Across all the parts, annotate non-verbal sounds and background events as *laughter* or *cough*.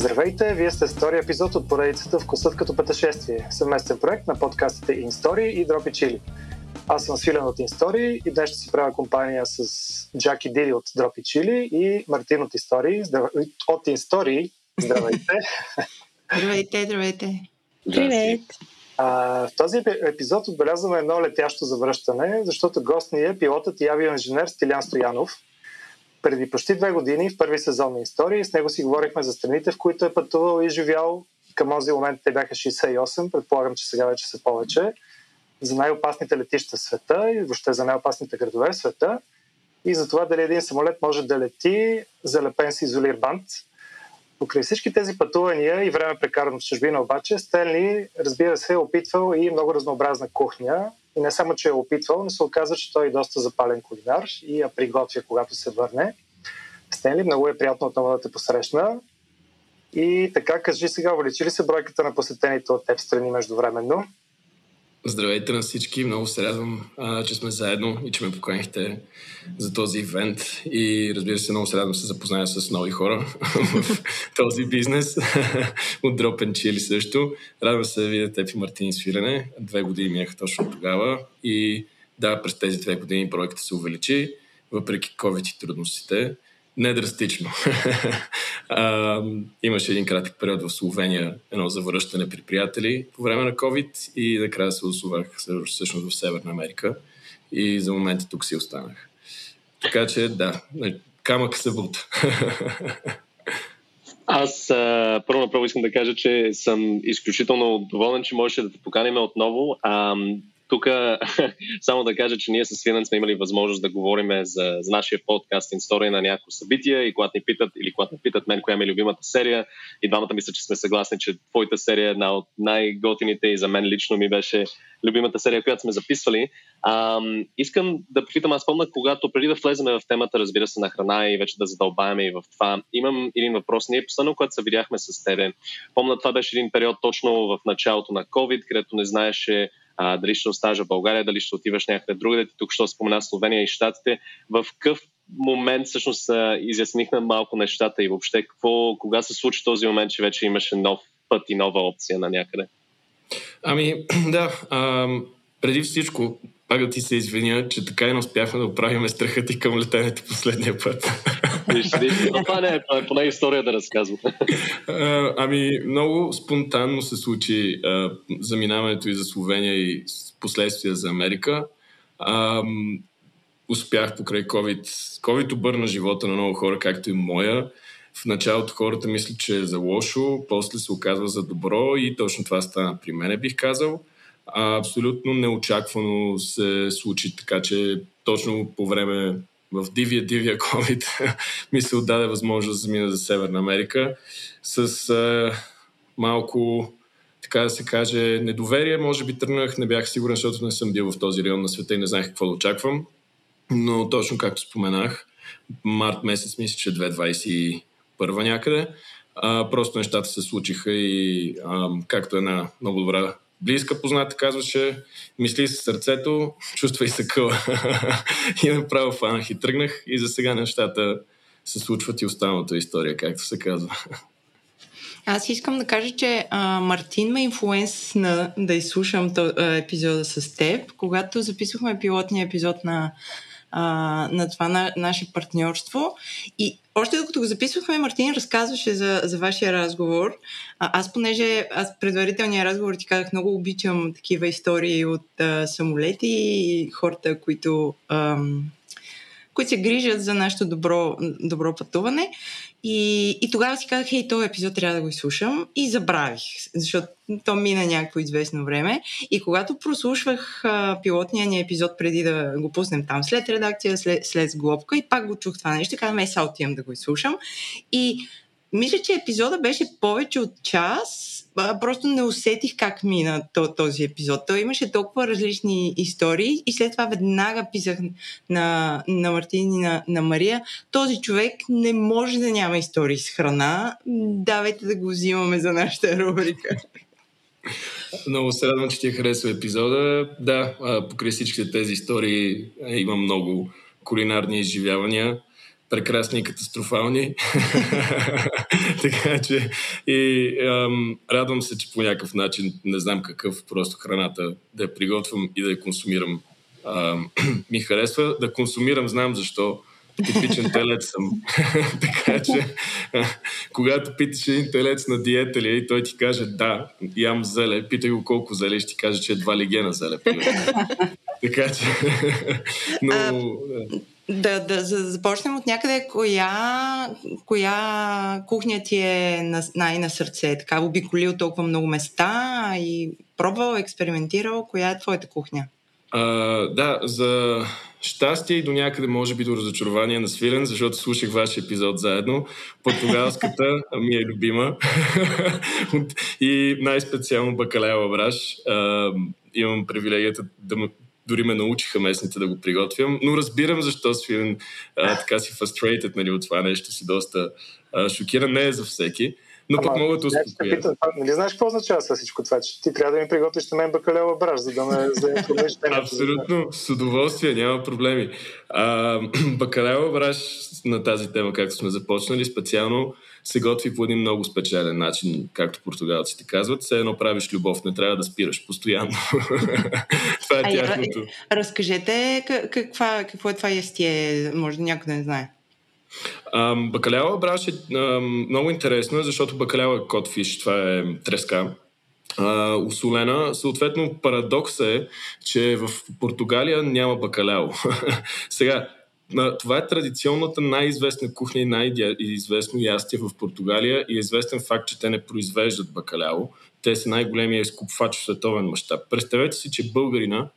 Здравейте, вие сте втори епизод от поредицата Вкусът като пътешествие, съвместен проект на подкастите InStory и Дропи Чили. Аз съм Свилен от InStory и днес ще си правя компания с Джаки Дили от Дропи Чили и Мартин от InStory. Здрав... От InStory. *laughs* Здравейте! здравейте, здравейте! Привет! А, в този епизод отбелязваме едно летящо завръщане, защото гост ни е пилотът и авиоинженер Стилян Стоянов – преди почти две години в първи сезон на истории. С него си говорихме за страните, в които е пътувал и живял. Към този момент те бяха 68, предполагам, че сега вече са повече. За най-опасните летища в света и въобще за най-опасните градове в света. И за това дали един самолет може да лети залепен с изолир бант. Покрай всички тези пътувания и време прекарано в чужбина обаче, Стенли, разбира се, е опитвал и много разнообразна кухня, и не само, че е опитвал, но се оказа, че той е доста запален кулинар и я приготвя, когато се върне. Стенли, много е приятно отново да те посрещна. И така, кажи сега, увеличи ли се бройката на посетените от теб страни междувременно? Здравейте на всички, много се радвам, а, че сме заедно и че ме поканихте за този ивент и разбира се, много се радвам се запозная с нови хора *laughs* в този бизнес *laughs* от Drop and Chili също. Радвам се да видя теб и Мартин свирене. Две години минаха точно тогава и да, през тези две години проектът се увеличи, въпреки COVID и трудностите не драстично. *laughs* имаше един кратък период в Словения, едно завръщане при приятели по време на COVID и накрая се озовах всъщност в Северна Америка и за момента тук си останах. Така че да, камък се бута. *laughs* Аз първо направо искам да кажа, че съм изключително доволен, че можеше да те поканим отново. А, тук *laughs* само да кажа, че ние с Свинен сме имали възможност да говорим за, за нашия подкаст история на някои събития и когато ни питат или когато ни питат мен коя ми е любимата серия и двамата мисля, че сме съгласни, че твоята серия е една от най-готините и за мен лично ми беше любимата серия, която сме записвали. А, искам да попитам, аз помня, когато преди да влеземе в темата, разбира се, на храна и вече да задълбаваме и в това, имам един въпрос. Ние последно, когато се видяхме с тебе, помня, това беше един период точно в началото на COVID, където не знаеше а, дали ще оставаш в България, дали ще отиваш някъде другаде. Ти тук ще спомена Словения и Штатите. В какъв момент всъщност изяснихме малко нещата и въобще какво, кога се случи този момент, че вече имаше нов път и нова опция на някъде? Ами, *clears throat* да. Ам, преди всичко, пак да ти се извиня, че така и не успяхме да оправим страха ти към летенето последния път. *laughs* Това не е, това е поне история да разказвам. ами, много спонтанно се случи а, заминаването и за Словения и последствия за Америка. А, успях покрай COVID. COVID обърна живота на много хора, както и моя. В началото хората мислят, че е за лошо, после се оказва за добро и точно това стана при мене, бих казал. А, абсолютно неочаквано се случи, така че точно по време в дивия, дивия COVID *laughs* ми се отдаде възможност да замина за Северна Америка с а, малко, така да се каже, недоверие. Може би тръгнах, не бях сигурен, защото не съм бил в този район на света и не знаех какво да очаквам. Но точно както споменах, март месец, мисля, че 2021 някъде, а, просто нещата се случиха и а, както една много добра близка позната казваше, мисли с сърцето, чувствай се къла. *laughs* и направо фанах и тръгнах и за сега нещата се случват и останалата история, както се казва. Аз искам да кажа, че а, Мартин ме инфлуенс на да изслушам то, а, епизода с теб, когато записвахме пилотния епизод на а, на това на, наше партньорство. И още докато го записвахме, Мартин разказваше за, за вашия разговор. А, аз, понеже аз предварителния разговор ти казах, много обичам такива истории от а, самолети и хората, които, ам, които се грижат за нашето добро, добро пътуване. И, и тогава си казах, хей, този епизод трябва да го изслушам и забравих, защото то мина някакво известно време. И когато прослушвах а, пилотния ни епизод преди да го пуснем там, след редакция, след, след сглобка и пак го чух това нещо, казвам, е, сега отивам да го изслушам. И мисля, че епизода беше повече от час. Просто не усетих как мина този епизод. Той имаше толкова различни истории и след това веднага писах на, на Мартин и на, на Мария. Този човек не може да няма истории с храна. Давайте да го взимаме за нашата рубрика. Много се радвам, че ти е харесва епизода. Да, покрай всичките тези истории има много кулинарни изживявания прекрасни и катастрофални. *laughs* така че и ам, радвам се, че по някакъв начин, не знам какъв, просто храната да я приготвям и да я консумирам ам, *clears throat* ми харесва. Да консумирам, знам защо. Типичен телец съм. *laughs* така че, *laughs* когато питаш един телец на диета ли е и той ти каже да, ям зеле, питай го колко зеле и ще ти каже, че едва ли гена зеле. така че, но... А, да, да, да започнем от някъде. Коя, коя кухня ти е на, най-на сърце? Така обиколил толкова много места и пробвал, експериментирал. Коя е твоята кухня? А, да, за щастие и до някъде може би до разочарование на Свилен, защото слушах вашия епизод заедно. Португалската *laughs* ми е любима *laughs* и най-специално бакалева браш. А, имам привилегията да дори ме научиха местните да го приготвям, но разбирам защо Свилен а, така си frustrated нали, от това нещо си доста а, шокиран. Не е за всеки. Но Ама, пък мога да успокоя. Нали знаеш какво означава с всичко това? Че ти трябва да ми приготвиш на мен бакалева браш, за да ме за Абсолютно, с удоволствие, няма проблеми. А, *clears throat* бакалева браш на тази тема, както сме започнали, специално се готви по един много спечелен начин, както португалците казват. Все едно правиш любов, не трябва да спираш постоянно. *laughs* това е тяхното. Разкажете каква, какво е това ястие, може да някой да не знае. Ам, бакалява браш е ам, много интересно, защото бакалява е котфиш, това е треска. Усолена. Съответно, парадокс е, че в Португалия няма бакаляо. *laughs* Сега, това е традиционната най-известна кухня и най-известно ястие в Португалия и е известен факт, че те не произвеждат бакаляо. Те са най-големия изкупвач в световен мащаб. Представете си, че българина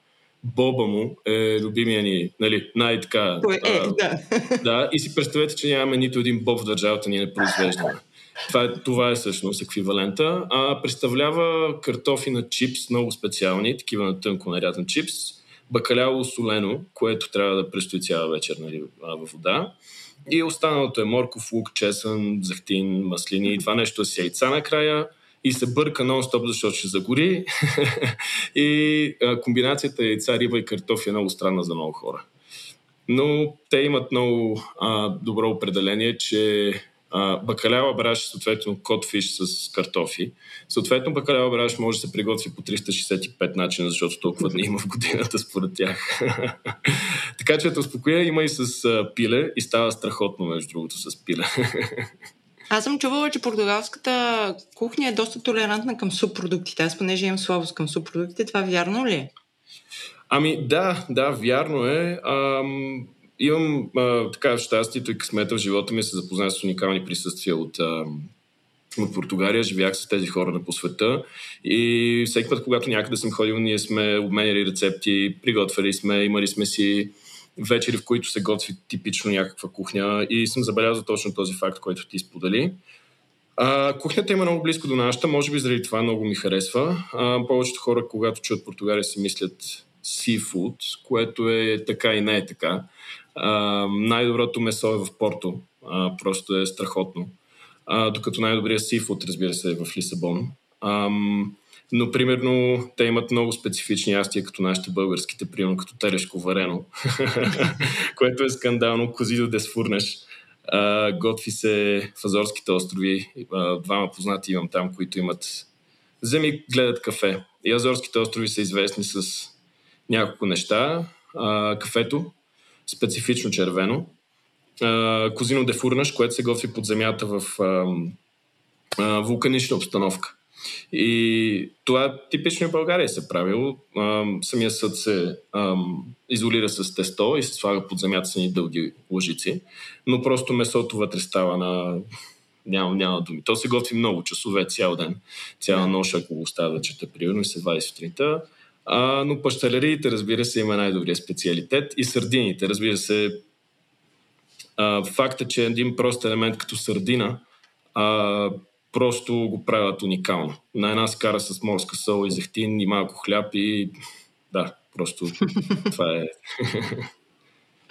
Боба му е любимия ни, нали, най-така... Той е, а, да. Да, и си представете, че нямаме нито един боб в държавата, ние не произвеждаме. Това е, това е всъщност еквивалента. А представлява картофи на чипс, много специални, такива на тънко нарязан чипс, бакаляло солено, което трябва да престои цяла вечер нали, във вода. И останалото е морков, лук, чесън, захтин, маслини. Това нещо е с яйца накрая и се бърка нон-стоп, защото ще загори. *laughs* и а, комбинацията яйца, риба и картофи е много странна за много хора. Но те имат много а, добро определение, че бакалява браш, съответно котфиш с картофи. Съответно бакалява браш може да се приготви по 365 начина, защото толкова дни има в годината според тях. *laughs* така че, успокоя, има и с пиле и става страхотно, между другото, с пиле. *laughs* Аз съм чувала, че португалската кухня е доста толерантна към субпродуктите. Аз понеже имам слабост към субпродуктите, това вярно ли е?Ами да, да, вярно е. Ам, имам а, така щастието и късмета в живота ми се запознах с уникални присъствия от, а, от Португалия. Живях с тези хора на по света и всеки път, когато някъде съм ходил, ние сме обменяли рецепти, приготвяли сме, имали сме си вечери, в които се готви типично някаква кухня и съм забелязал точно този факт, който ти сподели. А, кухнята има много близко до нашата, може би заради това много ми харесва. А, повечето хора, когато чуят Португалия, си мислят seafood, което е така и не е така. А, най-доброто месо е в Порто, а, просто е страхотно. А, докато най-добрият seafood, разбира се, е в Лисабон. А, но, примерно, те имат много специфични ястия, като нашите българските, примерно като телешко варено, *laughs* което е скандално. Козидо десфурнеш. Uh, готви се в Азорските острови. Uh, двама познати имам там, които имат земи, гледат кафе. И Азорските острови са известни с няколко неща. Uh, кафето, специфично червено. Козино дефурнаш, което се готви под земята в вулканична обстановка. И това типично в България се правило. Самия съд се ам, изолира с тесто и се слага под земята с дълги лъжици, но просто месото вътре става на няма, няма думи. То се готви много часове, цял ден, цяла нощ, ако го оставя чета, примерно, и се вади сутринта. А, но пащалериите, разбира се, има най-добрия специалитет и сърдините, разбира се, а, факта, че един прост елемент като сърдина а, просто го правят уникално. На една скара с морска сол и зехтин и малко хляб и да, просто *laughs* това е.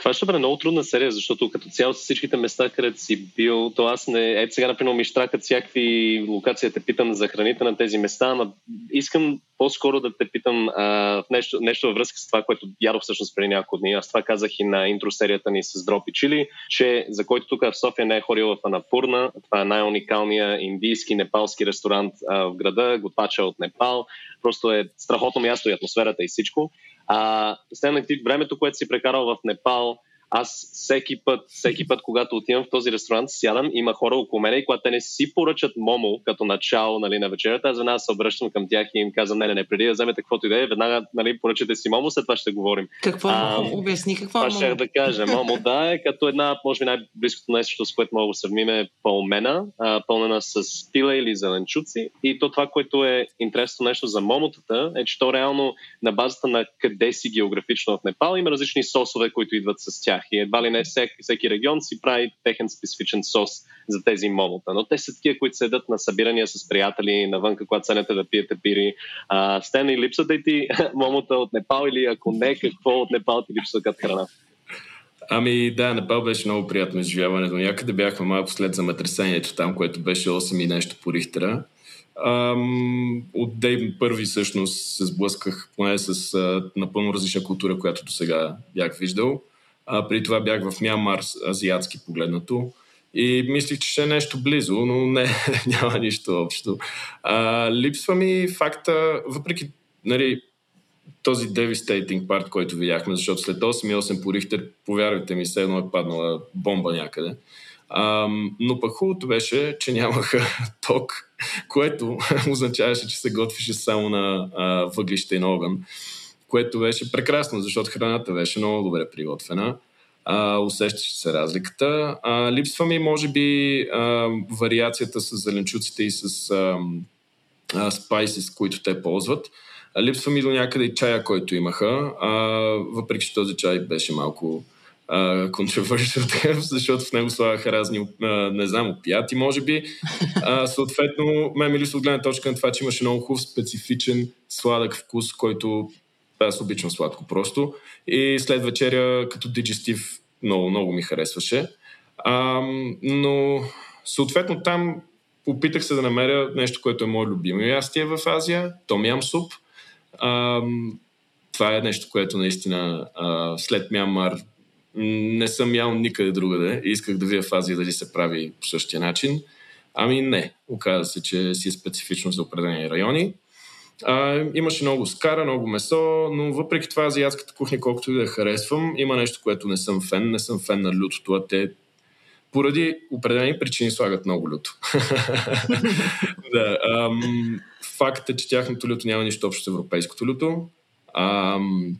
Това ще бъде много трудна серия, защото като цяло с всичките места, където си бил, то аз не... Ето сега, например, ми штракат всякакви локации те питам за храните на тези места, но искам по-скоро да те питам а, нещо, нещо във връзка с това, което ядох всъщност преди няколко дни. Аз това казах и на интро серията ни с Дропи Чили, че за който тук в София не е ходил в Анапурна, това е най-уникалният индийски, непалски ресторант а, в града, готвача от Непал. Просто е страхотно място и атмосферата и всичко. А, Стенък, ти времето, което си прекарал в Непал, аз всеки път, всеки път, когато отивам в този ресторант, сядам, има хора около мен и когато те не си поръчат момо като начало нали, на вечерята, аз веднага се обръщам към тях и им казвам, не, не, не, преди да вземете каквото и да е, веднага нали, поръчате си момо, след това ще говорим. Какво а, Обясни какво това ще да кажа. Момо, да, е като една, може би най-близкото нещо, с което мога да сравним е пълмена, а, пълнена с пила или зеленчуци. И то това, което е интересно нещо за момотата, е, че то реално на базата на къде си географично в Непал има различни сосове, които идват с тях тях. Едва ли не всеки, всеки регион си прави техен специфичен сос за тези момота. Но те са такива, които седат на събирания с приятели навън, когато седнете да пиете пири. А, Стен и липсата и ти *laughs* момота от Непал или ако не, какво от Непал ти липсва като храна? Ами да, Непал беше много приятно изживяване. но някъде бяхме малко след земетресението там, което беше 8 и нещо по Рихтера. Ам, от ден първи всъщност се сблъсках поне с а, напълно различна култура, която до сега бях виждал. А, при това бях в Мянмар, азиатски погледнато. И мислих, че ще е нещо близо, но не, *laughs* няма нищо общо. А, липсва ми факта, въпреки нали, този devastating парт, който видяхме, защото след 8,8 по Рихтер, повярвайте ми, все едно е паднала бомба някъде. А, но пък хубавото беше, че нямаха *laughs* ток, което *laughs* означаваше, че се готвише само на а, въглища и на огън което беше прекрасно, защото храната беше много добре приготвена. А, усещаше се разликата. А, липсва ми, може би, а, вариацията с зеленчуците и с а, а, спайси, с които те ползват. А, липсва ми до някъде и чая, който имаха, а, въпреки че този чай беше малко *laughs* контровършен, защото в него слагаха разни, а, не знам, опияти, може би. *laughs* А, съответно, ме ми липсва от гледна точка на това, че имаше много хубав, специфичен, сладък вкус, който аз обичам сладко просто. И след вечеря като диджестив много, много ми харесваше. А, но съответно там опитах се да намеря нещо, което е мое любимо ястие в Азия, том ям суп. А, това е нещо, което наистина а, след Мянмар не съм ял никъде другаде исках да видя в Азия дали се прави по същия начин. Ами не, оказа се, че си е специфично за определени райони. А, имаше много скара, много месо, но въпреки това азиатската кухня, колкото и да я харесвам, има нещо, което не съм фен. Не съм фен на лютото, а те поради определени причини слагат много люто. *laughs* да, ам, факт е, че тяхното люто няма нищо общо с европейското люто. Ам,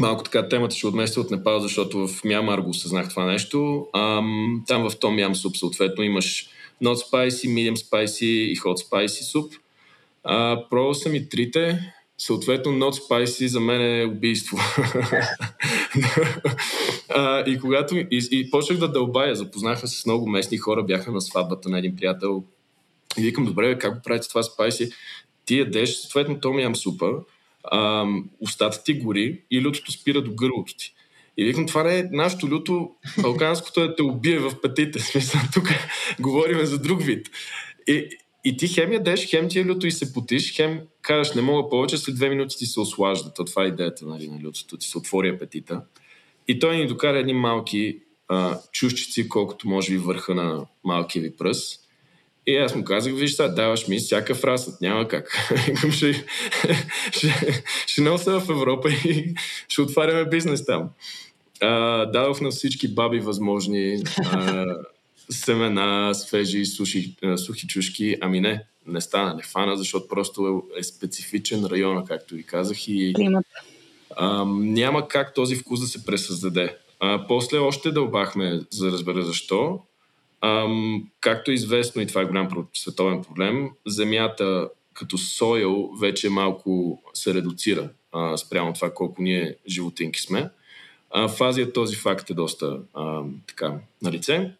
малко така темата ще отместя от Непал, защото в Мямар го осъзнах това нещо. Ам, там в Том Ям суп съответно имаш not spicy, medium spicy и hot spicy суп – а, пробвал съм и трите. Съответно, not spicy за мен е убийство. *laughs* а, и когато и, и почнах да дълбая, запознахме се с много местни хора, бяхме на сватбата на един приятел. И викам, добре, как го правите това спайси? Ти ядеш, съответно, то ми ям супа, а, устата ти гори и лютото спира до гърлото ти. И викам, това не е нашето люто, балканското е да те убие в петите. *laughs* Смисъл, тук говорим за друг вид. И, и ти хем ядеш, хем ти е люто и се потиш, хем кажеш не мога повече, след две минути ти се ослажда. То това е идеята нали, на лютото, ти се отвори апетита. И той ни докара едни малки а, чушчици, колкото може би върха на малкия ви пръст. И аз му казах, виж сега, даваш ми всякакъв разът, няма как. *laughs* ще, ще, ще нося в Европа и ще отваряме бизнес там. А, дадох на всички баби възможни а, семена, свежи, суши, сухи чушки. Ами не, не стана, не фана, защото просто е, е специфичен район, както ви казах. И, а, няма как този вкус да се пресъздаде. А, после още дълбахме, за да разбера защо. А, както е известно, и това е голям световен проблем, земята като сойл вече малко се редуцира а, спрямо това колко ние животинки сме. А, в Азия този факт е доста а, така на лице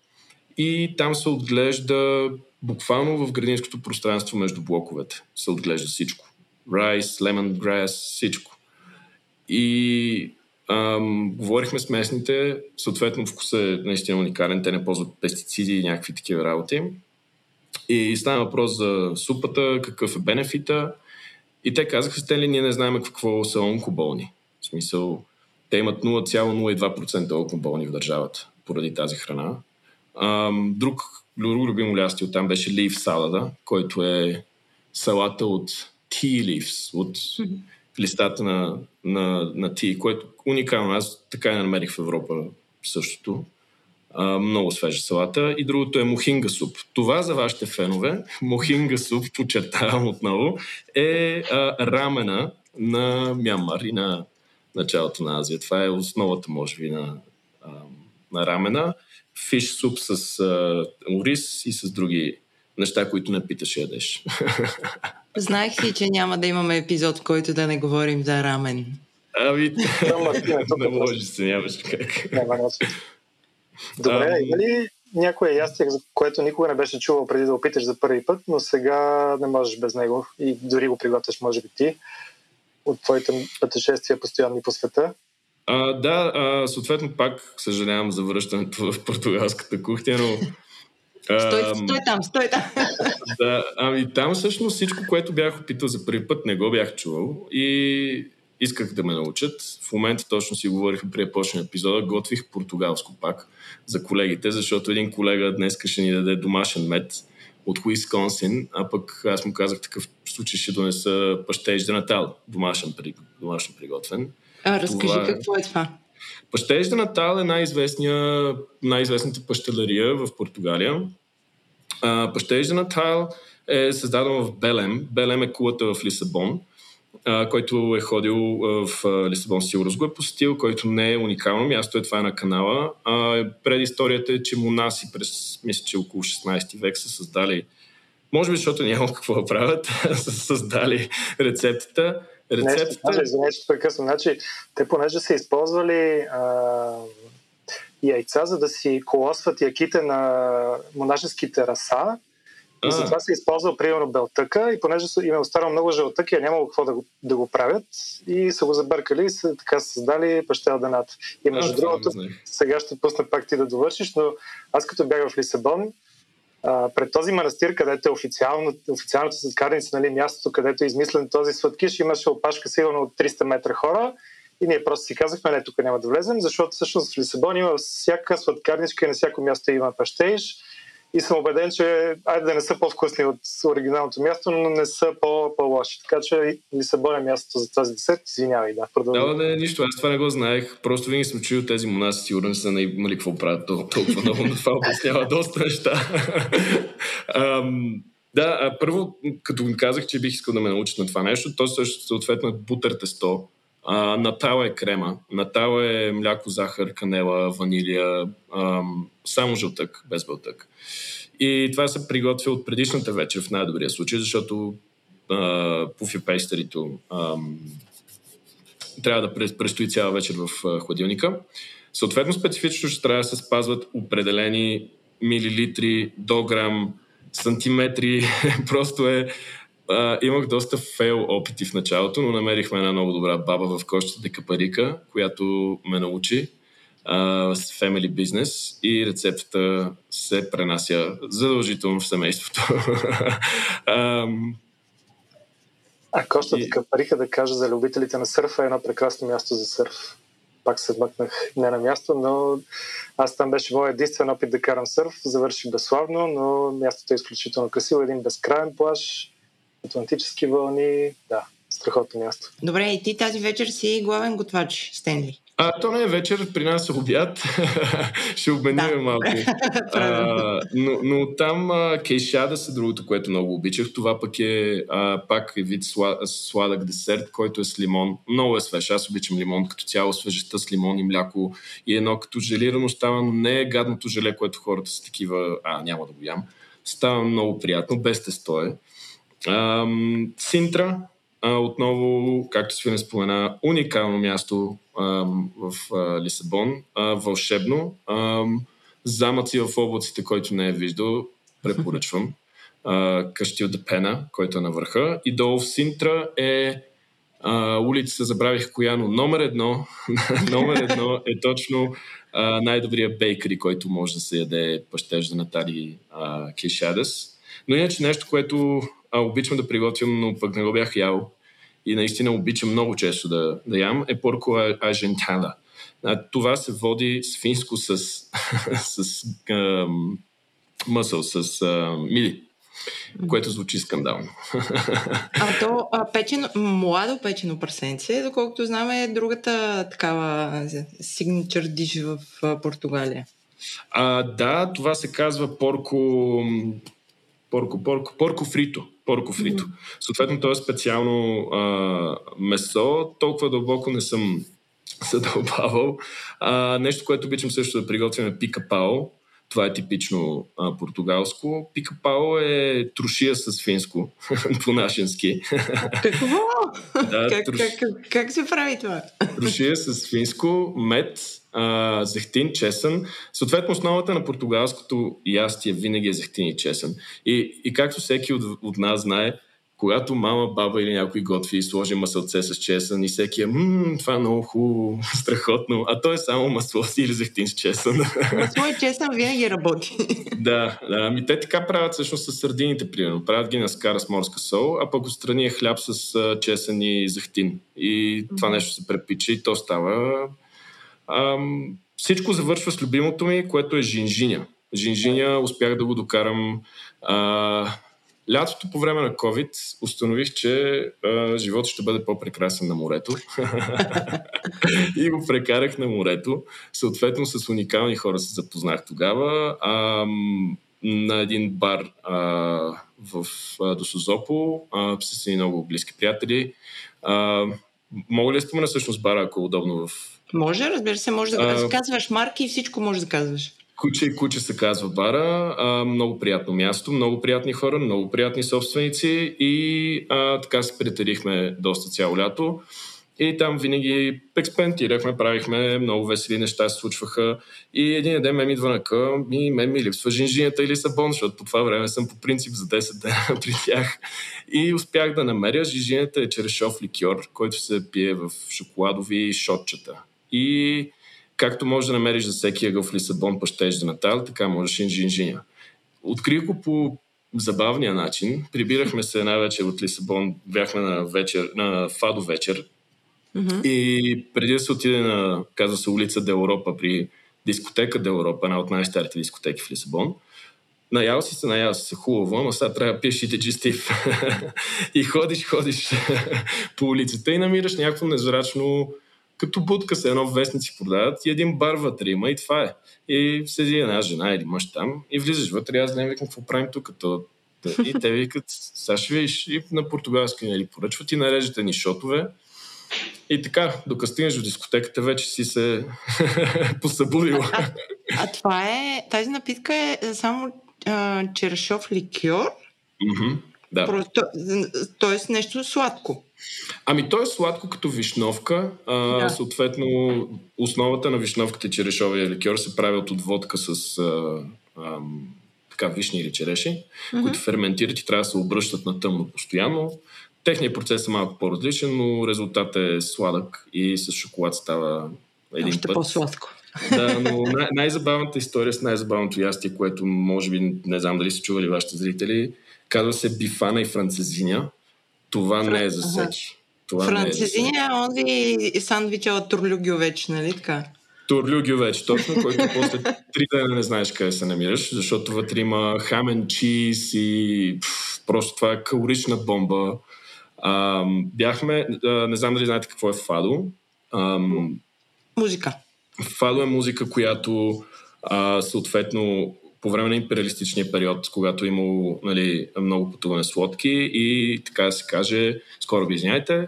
и там се отглежда буквално в градинското пространство между блоковете. Се отглежда всичко. Райс, лемон грас, всичко. И Ам, говорихме с местните, съответно вкусът е наистина уникален, те не ползват пестициди и някакви такива работи. И стана въпрос за супата, какъв е бенефита. И те казаха, Стенли, ние не знаем какво са онкоболни. В смисъл, те имат 0,02% онкоболни в държавата поради тази храна. Ам, друг, друг любимо лясти от там беше лив салада, който е салата от tea leaves, от листата на, на, на tea, което уникално. Аз така не намерих в Европа същото. А, много свежа салата. И другото е мохинга суп. Това за вашите фенове, *laughs* мохинга суп, подчертавам отново, е а, рамена на Мянмар и на началото на Азия. Това е основата, може би, на, а, на рамена. Фиш суп с а, ориз и с други неща, които не питаш ядеш. *laughs* Знаех ли, че няма да имаме епизод, в който да не говорим за рамен? Ами, *laughs* не може се, нямаш как. Добре, има ли някое ястие, за което никога не беше чувал преди да опиташ за първи път, но сега не можеш без него и дори го приготвяш, може би ти, от твоите пътешествия постоянни по света? А, да, а, съответно пак съжалявам за връщането в португалската кухня, но *laughs* Стой, стой там, стой там. *laughs* да, ами там всъщност всичко, което бях опитал за първи път, не го бях чувал и исках да ме научат. В момента точно си говорихме преди почне епизода, готвих португалско пак за колегите, защото един колега днес ще ни даде домашен мед от Уисконсин, а пък аз му казах такъв случай ще донеса пащеж за натал, домашен, домашен приготвен. А, разкажи това... какво е това. Пащеж de Натал е най-известната пащелария в Португалия. А, Пащеж de Натал е създаден в Белем. Белем е кулата в Лисабон, а, който е ходил в Лисабон, сигурно го е посетил, който не е уникално място, е това е на канала. А, пред историята е, че монаси през, мисля, че около 16 век са създали може би, защото няма какво да правят, *laughs* са създали рецептата рецептата... Нещо, извиня, че прекъсвам. Значи, те понеже са използвали а, яйца, за да си колосват яките на монашеските раса, и затова се използва примерно белтъка и понеже им е останал много жълтък и е нямало какво да го, да го правят и са го забъркали и са така създали пащел денат. И между а, другото, сега ще пусна пак ти да довършиш, но аз като бях в Лисабон, пред този манастир, където е официално, официалната сладкарница, нали, мястото, където е измислен този сладкиш, имаше опашка сигурно от 300 метра хора. И ние просто си казахме, не, тук няма да влезем, защото всъщност в Лисабон има всяка сладкарничка и на всяко място има пащеж и съм убеден, че айде да не са по-вкусни от оригиналното място, но не са по- по-лоши. Така че Лисабон е мястото за този десерт. Извинявай, да, продължавам. Да, не, нищо, аз това не го знаех. Просто винаги съм чуил тези монаси, сигурно са не имали какво правят толкова много, но това обяснява *laughs* доста неща. um, да, първо, като казах, че бих искал да ме научат на това нещо, то също съответно е бутър тесто. А, натала е крема, натала е мляко, захар, канела, ванилия, ам, само жълтък, без бълтък. И това се приготвя от предишната вечер в най-добрия случай, защото пуфипейстерито трябва да престои цяла вечер в хладилника. Съответно, специфично ще трябва да се спазват определени милилитри до грам, сантиметри. *laughs* Просто е... А, имах доста фейл опити в началото, но намерихме една много добра баба в кощата Декапарика, която ме научи с Family Business и рецептата се пренася задължително в семейството. *laughs* а Кощата и... Капариха да кажа за любителите на сърфа е едно прекрасно място за сърф. Пак се вмъкнах не на място, но аз там беше моят единствен опит да карам сърф. Завърши безславно, но мястото е изключително красиво. Един безкрайен плаж, атлантически вълни. Да, страхотно място. Добре, и ти тази вечер си главен готвач, Стенли. А, то не е вечер, при нас е обяд. *laughs* Ще обменим да. малко. *laughs* а, но, но там а, кейшада са другото, което много обичах. Това пък е а, пак е вид сладък десерт, който е с лимон. Много е свеж. Аз обичам лимон като цяло, свежестта с лимон и мляко. И едно като желирано става, но не е гадното желе, което хората са такива, а няма да го ям. Става много приятно, без тесто е. Синтра, отново, както си не спомена, уникално място в Лисабон, вълшебно. А, замъци в облаците, който не е виждал, препоръчвам. Къщи от Депена, който е на върха. И долу в Синтра е а, улица, забравих коя, но номер едно, *laughs* номер едно е точно а, най-добрият бейкъри, който може да се яде пащеж за Натали а, Кешадес. Но иначе нещо, което а, обичам да приготвям, но пък не го бях ял и наистина обичам много често да, да ям, е порко ажентала. Това се води с финско *laughs* с, с ам, мъсъл, с а, мили което звучи скандално. А то а, печено, младо печено прасенце, доколкото знаме, е другата такава signature диш в а, Португалия. А, да, това се казва порко, порко, порко, порко фрито. Порко фрито. Mm-hmm. Съответно, то е специално а, месо. Толкова дълбоко не съм задълбавал. А, нещо, което обичам също да приготвям е пика пао. Това е типично а, португалско. Пикапао е трошия с финско, *laughs* по-нашенски. Какво? да, как, труш... как, как, как се прави това? Трошия с финско, мед, а, зехтин, чесън. Съответно, основата на португалското ястие винаги е зехтин и чесън. И, и както всеки от, от нас знае, когато мама, баба или някой готви и сложи масълце с чесън и всеки е, ммм, това е много хубаво, *laughs* страхотно, а то е само масло си или зехтин с чесън. Масло и чесън винаги работи. *laughs* да, да, ами те така правят всъщност с сардините, примерно. Правят ги на скара с морска сол, а пък отстрани е хляб с чесън и зехтин. И това нещо се препича и то става... Ам, всичко завършва с любимото ми, което е жинжиня. Жинжиня успях да го докарам а, Лятото по време на COVID установих, че а, животът ще бъде по-прекрасен на морето. *laughs* и го прекарах на морето. Съответно с уникални хора се запознах тогава. А, на един бар а, в а, Досозопо а, с едни много близки приятели. А, мога ли да спомена всъщност бара, ако е удобно в... Може, разбира се, може да а, казваш марки и всичко може да казваш. Куче и куче се казва бара. А, много приятно място, много приятни хора, много приятни собственици и а, така се приятелихме доста цяло лято. И там винаги експериментирахме, правихме много весели неща, се случваха. И един ден ме ми идва на към и мен ми липсва жинжинята или сабон, защото по това време съм по принцип за 10 дена *laughs* при тях. И успях да намеря. Жинжинята е черешов ликьор, който се пие в шоколадови шотчета. И Както можеш да намериш за всеки ъгъл в Лисабон пащеж за Натал, така можеш и Жинжиня. Открих го по забавния начин. Прибирахме се една вечер от Лисабон, бяхме на, вечер, на Фадо вечер. Mm-hmm. И преди да се отиде на, казва се, улица Де Европа при дискотека Де Европа, една от най-старите дискотеки в Лисабон, Наял си се, наял си се хубаво, ама сега трябва да пиеш и джистив. *laughs* и ходиш, ходиш *laughs* по улицата и намираш някакво незрачно като будка се едно вестници продават и един бар вътре има и това е. И седи една жена или мъж там и влизаш вътре, аз не викам какво правим тук. То, и те викат, сега ще видиш и на португалски нали, поръчват и нарежете ни шотове. И така, докато стигнеш в дискотеката, вече си се посъбудил. А, а, а това е, тази напитка е само а, черешов ликьор? Mm-hmm, да. Просто, тоест нещо сладко. Ами то е сладко като вишновка. А, да. Съответно, основата на вишновката черешовия ликьор се прави от водка с а, а, така, вишни или череши, mm-hmm. които ферментират и трябва да се обръщат на тъмно постоянно. Техният процес е малко по-различен, но резултатът е сладък и с шоколад става един Още път. по-сладко. Да, но най- най-забавната история с най-забавното ястие, което може би, не знам дали са чували вашите зрители, казва се бифана и францезиня. Това Фран... не е за всеки. Това Францезиня е онзи сандвича от Турлюгювеч, нали така? Турлюгювеч, точно, който после три дена не знаеш къде се намираш, защото вътре има хамен чиз и пф, просто това е калорична бомба. А, бяхме, а, не знам дали знаете какво е фадо. А, музика. Фадо е музика, която а, съответно по време на империалистичния период, когато е имало нали, много пътуване с лодки и така да се каже, скоро ви извиняйте,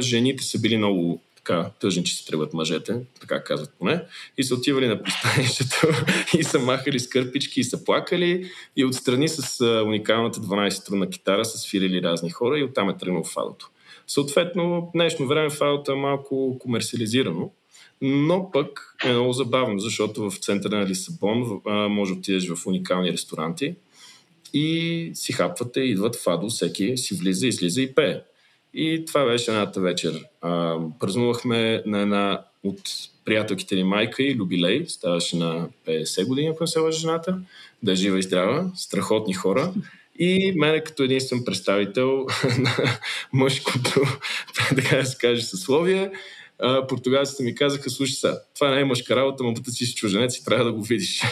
жените са били много така тъжни, че се тръгват мъжете, така казват поне, и са отивали на пристанището *laughs* и са махали с кърпички и са плакали и отстрани с уникалната 12-струнна китара са свирили разни хора и оттам е тръгнал фадото. Съответно, днешно време фадото е малко комерциализирано, но пък е много забавно, защото в центъра на Лисабон може да отидеш в уникални ресторанти и си хапвате, идват фадо, всеки си влиза, излиза и пее. И това беше едната вечер. А, празнувахме на една от приятелките ни майка и Любилей, ставаше на 50 години, ако не се лъжа жената, да е жива и здрава, страхотни хора. И мене като единствен представител *laughs* на мъжкото, *laughs* така да се каже, съсловие, португалците ми казаха, слушай сега, това не е мъжка работа, но ти си чуженец и трябва да го видиш.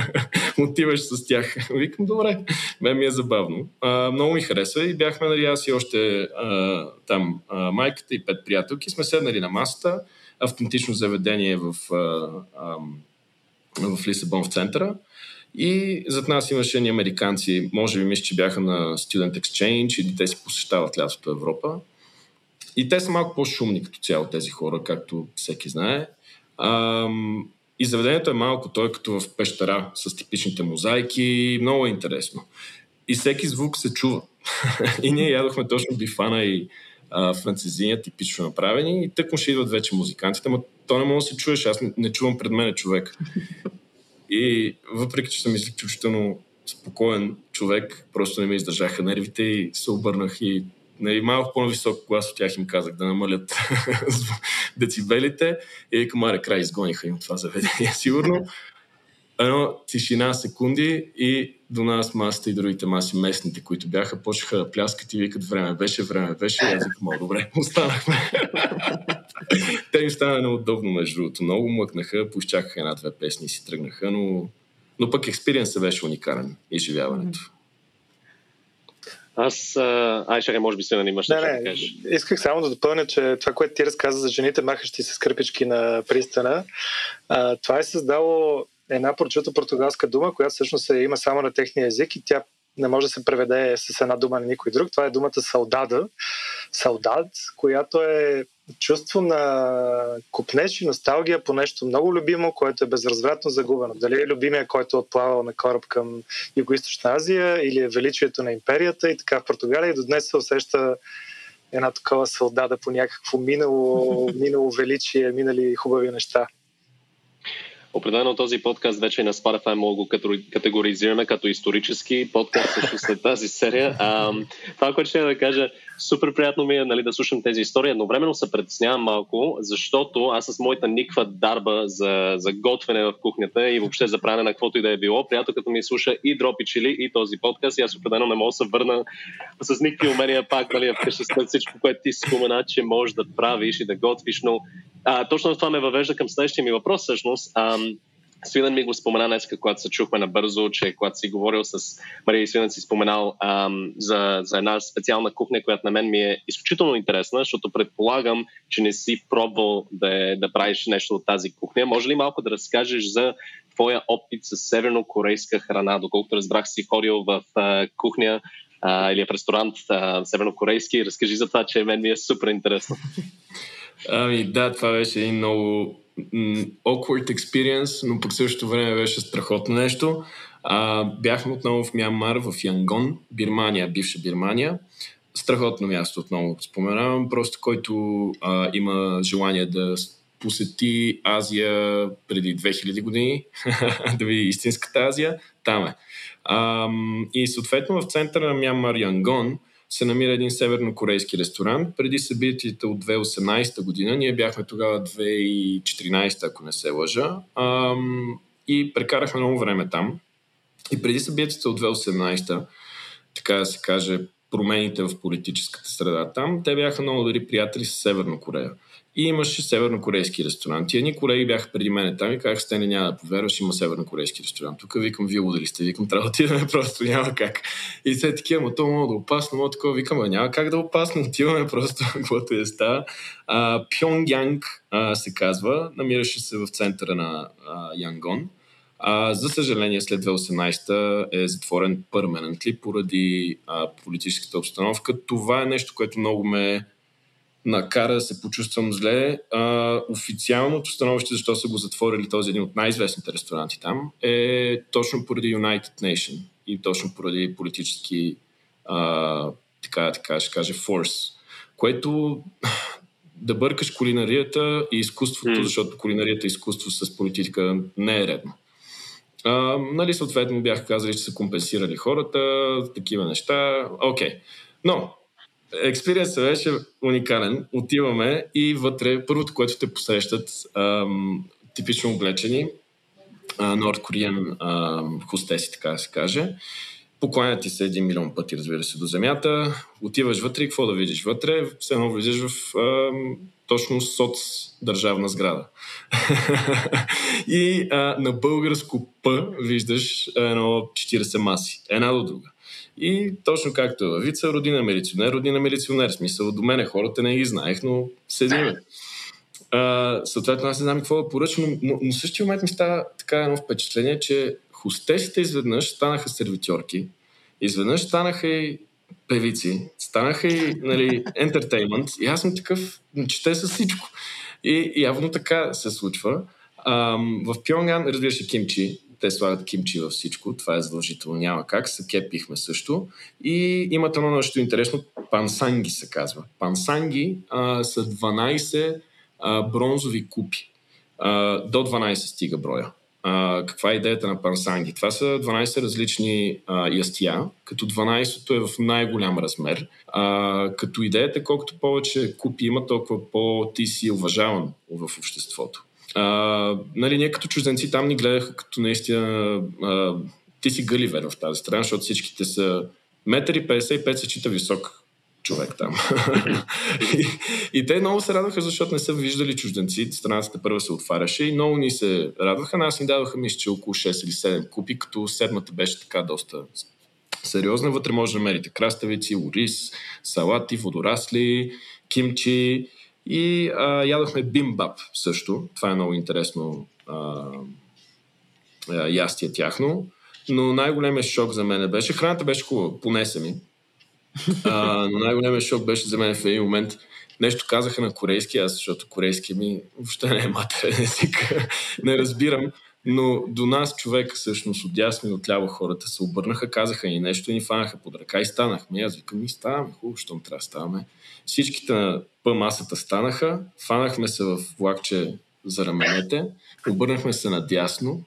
*laughs* Отиваш с тях. *laughs* Викам, добре, мен ми е забавно. А, много ми харесва и бяхме, нали, аз и още а, там а, майката и пет приятелки, сме седнали на масата, автентично заведение в, а, а, в Лисабон в центъра. И зад нас имаше ни американци, може би мисля, че бяха на Student Exchange или те си посещават лятото Европа. И те са малко по-шумни като цяло тези хора, както всеки знае. Ам, и заведението е малко, той е като в пещера с типичните мозайки. Много е интересно. И всеки звук се чува. *laughs* и ние ядохме точно бифана и а, типично направени. И тък му ще идват вече музикантите, но то не може да се чуеш. Аз не, не чувам пред мен човек. И въпреки, че съм изключително спокоен човек, просто не ми издържаха нервите и се обърнах и нали, малко по-нависок глас от тях им казах да намалят *laughs* децибелите и викам, маре, край, изгониха им това заведение, *laughs* сигурно. Едно тишина секунди и до нас масата и другите маси, местните, които бяха, почнаха да пляскат и викат време беше, време беше. И аз викам, добре, *laughs* останахме. Те им стана неудобно, между другото. Много млъкнаха, поизчакаха една-две песни и си тръгнаха, но, но пък експириенсът беше уникален, изживяването. Аз, ще може би се нанимаш не, не, да кажеш. Исках само да допълня, че това, което ти разказа за жените, махащи се с кърпички на пристана, а, това е създало една прочута португалска дума, която всъщност е, има само на техния език и тя не може да се преведе с една дума на никой друг. Това е думата саудада. Саудад, която е чувство на купнеж и носталгия по нещо много любимо, което е безразвратно загубено. Дали е любимия, който е отплавал на кораб към Юго-Источна Азия или е величието на империята и така в Португалия и до днес се усеща една такова сълдада по някакво минало, минало величие, минали хубави неща. Определено този подкаст вече е на Spotify мога го категоризираме като исторически подкаст също след тази серия. А, това, което ще да кажа, супер приятно ми е нали, да слушам тези истории. Едновременно се притеснявам малко, защото аз с моята никва дарба за, за готвене в кухнята и въобще за правене на каквото и да е било, приятелката ми слуша и дропи чили и този подкаст и аз определено не мога да се върна с никакви умения пак нали, вкъщи след всичко, което ти спомена, че можеш да правиш и да готвиш, но а, точно това ме въвежда към следващия ми въпрос всъщност. А, Свинен ми го спомена днес, когато се чухме набързо, че когато си говорил с Мария Свинен си споменал ам, за, за една специална кухня, която на мен ми е изключително интересна, защото предполагам, че не си пробвал да, да правиш нещо от тази кухня. Може ли малко да разкажеш за твоя опит с севернокорейска храна? Доколкото разбрах си ходил в а, кухня а, или в ресторант а, севернокорейски. Разкажи за това, че мен ми е супер интересно. *laughs* Ами да, това беше един много awkward experience, но по същото време беше страхотно нещо. А, бяхме отново в Мянмар, в Янгон, Бирмания, бивша Бирмания. Страхотно място отново споменавам, просто който а, има желание да посети Азия преди 2000 години, *laughs* да види истинската Азия, там е. А, и съответно в центъра на Мянмар Янгон, се намира един севернокорейски ресторант. Преди събитията от 2018 година, ние бяхме тогава 2014, ако не се лъжа, ам, и прекарахме много време там. И преди събитията от 2018, така да се каже, промените в политическата среда там, те бяха много добри приятели с Северна Корея. И имаше севернокорейски ресторанти. Едни колеги бяха преди мен там и казах, сте не няма да повярваш, има севернокорейски ресторант. Тук викам, вие удали сте, викам, трябва да отидем, *laughs* просто няма как. И те такива, ама то мога да опасно, мога такова, викам, а няма как да опасно, отиваме просто, *laughs* каквото е става. Пьонгянг се казва, намираше се в центъра на а, Янгон. А, за съжаление, след 2018 е затворен перманентли поради а, политическата обстановка. Това е нещо, което много ме накара да се почувствам зле. А, официалното становище, защо са го затворили този един от най-известните ресторанти там, е точно поради United Nation и точно поради политически а, така, така ще каже, форс, което *laughs* да бъркаш кулинарията и изкуството, mm. защото кулинарията и изкуство с политика не е редно. А, нали, съответно бяха казали, че са компенсирали хората, такива неща. Окей. Okay. Но експириенсът беше уникален. Отиваме и вътре, първото, което те посрещат, ам, типично облечени, Норд Кореен хостеси, така да се каже. Покланят ти се един милион пъти, разбира се, до земята. Отиваш вътре и какво да видиш вътре? Все едно влизаш в ам, точно соц държавна сграда. *laughs* и а, на българско П виждаш едно 40 маси, една до друга. И точно както е Вица, родина милиционер, родина милиционер. Смисъл, до мене хората не ги знаех, но седиме. Съответно, аз не знам какво да поръча, но, но, но същия момент ми става така едно впечатление, че хостесите изведнъж станаха сервитьорки, изведнъж станаха и певици, станаха и нали, ентертеймент. И аз съм такъв, че те са всичко. И явно така се случва. Um, в Пьонган, разбира се, кимчи. Те слагат кимчи във всичко. Това е задължително. Няма как. Саке пихме също. И имат едно нещо интересно. Пансанги се казва. Пансанги а, са 12 а, бронзови купи. А, до 12 стига броя. А, каква е идеята на пансанги? Това са 12 различни а, ястия, като 12-то е в най-голям размер. А, като идеята, колкото повече купи има, толкова по-ти си уважаван в обществото. А, нали, ние като чужденци там ни гледаха като наистина а, ти си Гъливер в тази страна, защото всичките са метър и 55 се чита висок човек там. *laughs* и, и те много се радваха, защото не са виждали чужденци. Страната първа се отваряше и много ни се радваха. Нас ни дадоха, мисля, че около 6 или 7 купи, като седмата беше така доста сериозна. Вътре може да намерите краставици, ориз, салати, водорасли, кимчи и а, ядохме бимбап също. Това е много интересно а, ястие тяхно. Но най-големият шок за мен беше, храната беше хубава, понесе ми. А, но най-големият шок беше за мен в един момент. Нещо казаха на корейски, аз защото корейски ми въобще не е матерен език. *laughs* не разбирам. Но до нас човека всъщност от и отляво хората се обърнаха, казаха ни нещо и ни фанаха под ръка и станахме. Аз викам, и ставаме, хубаво, щом трябва да ставаме. Всичките на П масата станаха, фанахме се в влакче за раменете, обърнахме се надясно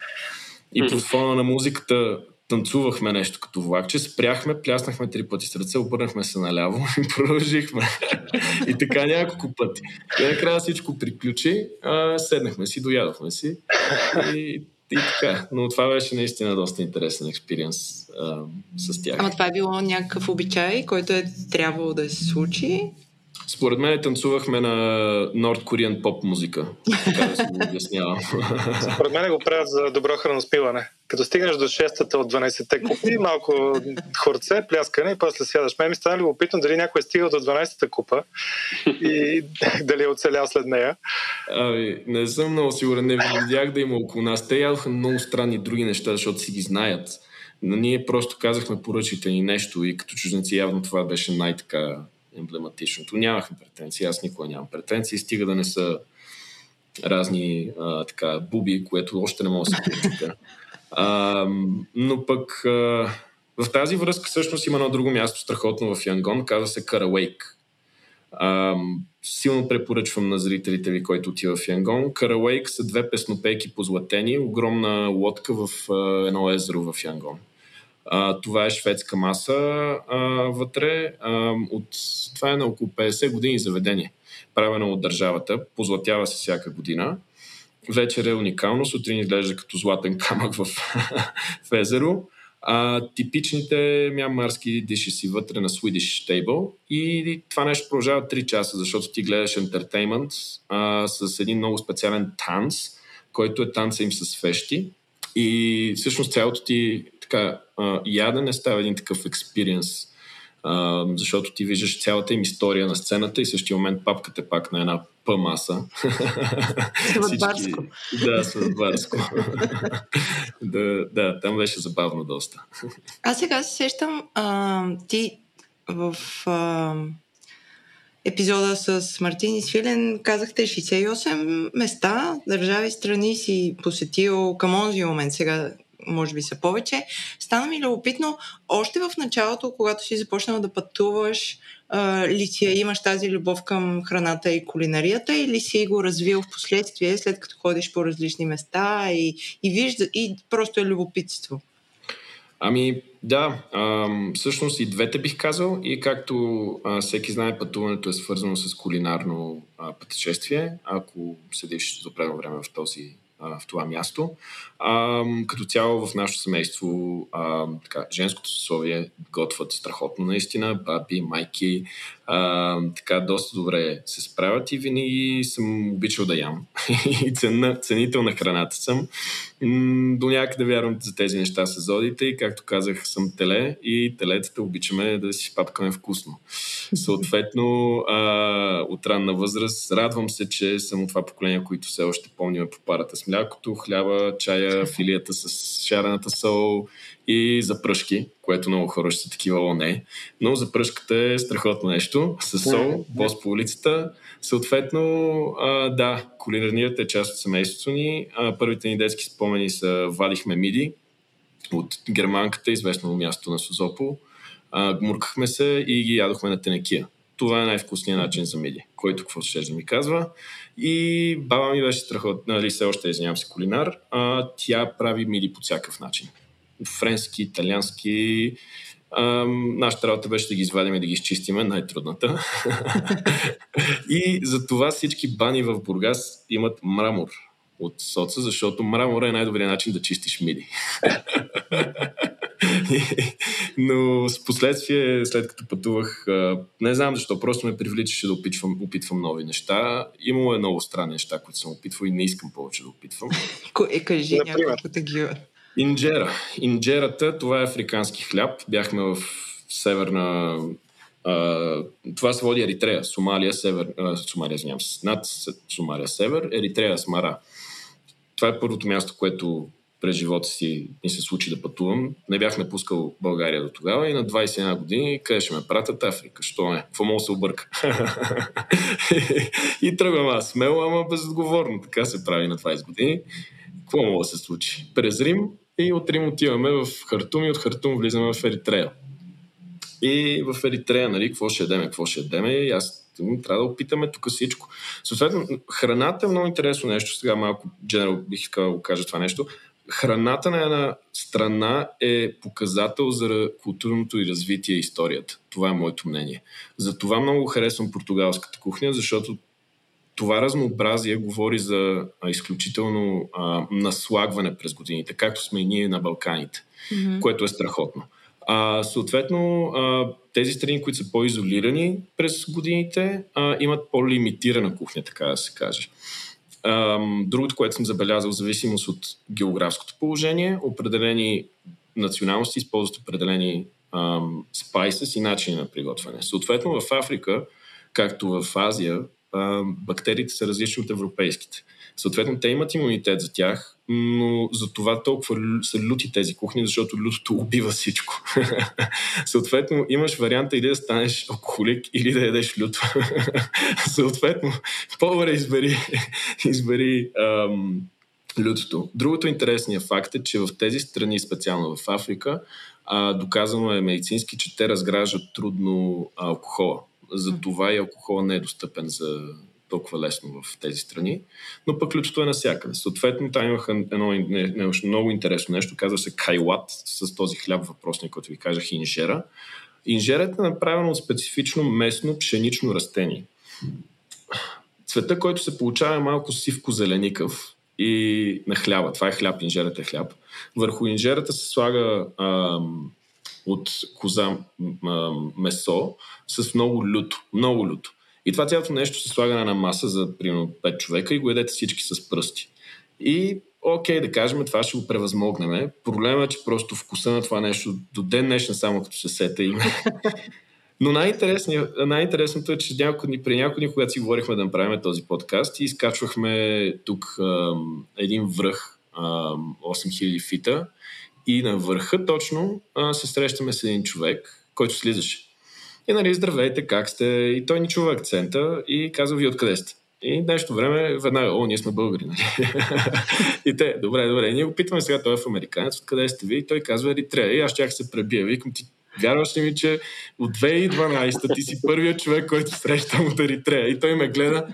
и под фона на музиката танцувахме нещо като влакче, спряхме, пляснахме три пъти с ръце, обърнахме се наляво *laughs* и продължихме. и така няколко пъти. И накрая всичко приключи, а, седнахме си, доядохме си и, и така. Но това беше наистина доста интересен експириенс с тях. Ама това е било някакъв обичай, който е трябвало да се случи? Според мен танцувахме на Норд Кореан поп музика. Така да се го обяснявам. Според мен го правят за добро храноспиване. Като стигнеш до шестата от 12-те купи, малко хорце, пляскане и после сядаш. Мен ми стана любопитно дали някой е стигал до 12-та купа и *laughs* дали е оцелял след нея. Ами, не съм много сигурен. Не видях да има около нас. Те ядоха много странни други неща, защото си ги знаят. Но ние просто казахме поръчайте ни нещо и като чужденци явно това беше най-така емблематичното. Нямахме претенции, аз никога нямам претенции, стига да не са разни а, така, буби, което още не мога да се прочита. но пък а, в тази връзка всъщност има едно друго място страхотно в Янгон, казва се Карауейк. Силно препоръчвам на зрителите ви, който отива в Янгон. Карауейк са две песнопейки позлатени, огромна лодка в а, едно езеро в Янгон. А, това е шведска маса а, вътре. А, от, това е на около 50 години заведение, правено от държавата. Позлатява се всяка година. Вечер е уникално. Сутрин изглежда като златен камък в, *laughs* в езеро. А, типичните мямарски диши си вътре на Swedish Table и това нещо продължава 3 часа, защото ти гледаш ентертеймент с един много специален танц, който е танца им с фещи и всъщност цялото ти така, а, ядене става един такъв експириенс, защото ти виждаш цялата им история на сцената и в същия момент папката е пак на една П-маса. Сватбарско. да, сватбарско. *laughs* да, да, там беше забавно доста. Аз сега се сещам, а, ти в а, епизода с Мартин и Свилен казахте 68 места, държави, страни си посетил към онзи момент. Сега може би са повече. Стана ми любопитно, още в началото, когато си започнал да пътуваш, ли си имаш тази любов към храната и кулинарията или си го развил в последствие, след като ходиш по различни места и, и вижда, и просто е любопитство? Ами да, а, всъщност и двете бих казал и както а, всеки знае, пътуването е свързано с кулинарно а, пътешествие, ако седиш за определено време в този в това място. А, като цяло в нашето семейство а, така, женското съсловие готвят страхотно наистина, баби, майки, а, така доста добре се справят и винаги съм обичал да ям. *laughs* и цена, ценител на храната съм. До някъде вярвам за тези неща с зодите и както казах съм теле и телетата обичаме да си папкаме вкусно. *laughs* Съответно, а, от ранна възраст радвам се, че съм от това поколение, които все още помним по парата с млякото, хляба, чая, *laughs* филията с шарената сол и запръшки, което много хора ще са такива, о не. Но запръшката е страхотно нещо. С сол, бос по улицата. Съответно, а, да, кулинарният е част от семейството ни. А, първите ни детски спомени са вадихме миди от германката, известно място на Созопол. А, гмуркахме се и ги ядохме на тенекия. Това е най-вкусният начин за миди, който какво ще да ми казва. И баба ми беше страхотна, нали, все още извинявам се, кулинар. А, тя прави миди по всякакъв начин френски, италиански. Ам, нашата работа беше да ги извадим и да ги изчистиме, най-трудната. *laughs* и за това всички бани в Бургас имат мрамор от соца, защото мрамор е най-добрият начин да чистиш миди. *laughs* Но с последствие, след като пътувах, не знам защо, просто ме привличаше да опитвам, опитвам нови неща. Имало е много странни неща, които съм опитвал и не искам повече да опитвам. Е, кажи няколко такива. Инджера. Инджерата, това е африкански хляб. Бяхме в северна... А, това се води Еритрея, Сомалия, север... А, Сомалия, извинявам се, над Сомалия, север, Еритрея, Смара. Това е първото място, което през живота си ми се случи да пътувам. Не бях напускал България до тогава и на 21 години къде ще ме пратят Африка. Що не? Какво мога се обърка? *laughs* и тръгвам аз смело, ама безотговорно. Така се прави на 20 години. Какво мога да се случи? През Рим и от Рим отиваме в Хартум и от Хартум влизаме в Еритрея. И в Еритрея, нали, какво ще ядеме, какво ще ядеме, и аз трябва да опитаме тук всичко. Съответно, храната е много интересно нещо. Сега малко дженерал бих искал да кажа това нещо. Храната на една страна е показател за културното и развитие и историята. Това е моето мнение. Затова много харесвам португалската кухня, защото това разнообразие говори за а, изключително а, наслагване през годините, както сме и ние на Балканите, mm-hmm. което е страхотно. А, съответно, а, тези страни, които са по-изолирани през годините, а, имат по-лимитирана кухня, така да се каже. А, другото, което съм забелязал, в зависимост от географското положение, определени националности използват определени спайсес и начини на приготвяне. Съответно, в Африка, както в Азия, бактериите са различни от европейските. Съответно, те имат имунитет за тях, но за това толкова са люти тези кухни, защото лютото убива всичко. *laughs* Съответно, имаш варианта или да станеш алкохолик, или да ядеш люто. *laughs* Съответно, по-добре избери, *laughs* избери ам, лютото. Другото интересния факт е, че в тези страни, специално в Африка, а, доказано е медицински, че те разграждат трудно алкохола. За това и алкохола не е достъпен за толкова лесно в тези страни, но пък лютото е навсякъде. Съответно, там имаха едно не, не, много интересно нещо, казва се кайлат, с този хляб въпросник, който ви казах, инжера. Инжерата е направена от специфично местно пшенично растение. Цвета, който се получава е малко сивко-зеленикъв и на хляба. Това е хляб, инжерата е хляб. Върху инжерата се слага ам, от коза месо с много люто. Много люто. И това цялото нещо се слага на една маса за примерно 5 човека и го ядете всички с пръсти. И окей, да кажем, това ще го превъзмогнем. Проблемът е, че просто вкуса на това нещо до ден днешен, само като се сета има. *laughs* Но най-интересното е, че няколко дни, при няколко дни, когато си говорихме да направим този подкаст и изкачвахме тук ам, един връх, ам, 8000 фита и на върха точно а, се срещаме с един човек, който слизаше. И нали, здравейте, как сте? И той ни чува акцента и казва, ви откъде сте? И нещо време веднага, о, ние сме българи, нали? *laughs* и те, добре, добре. Ние го питаме сега, той е в американец, откъде сте ви? И той казва Еритрея. И аз чак се пребия. Викам ти, вярваш ли ми, че от 2012 ти си първият човек, който срещам от Еритрея? И той ме гледа,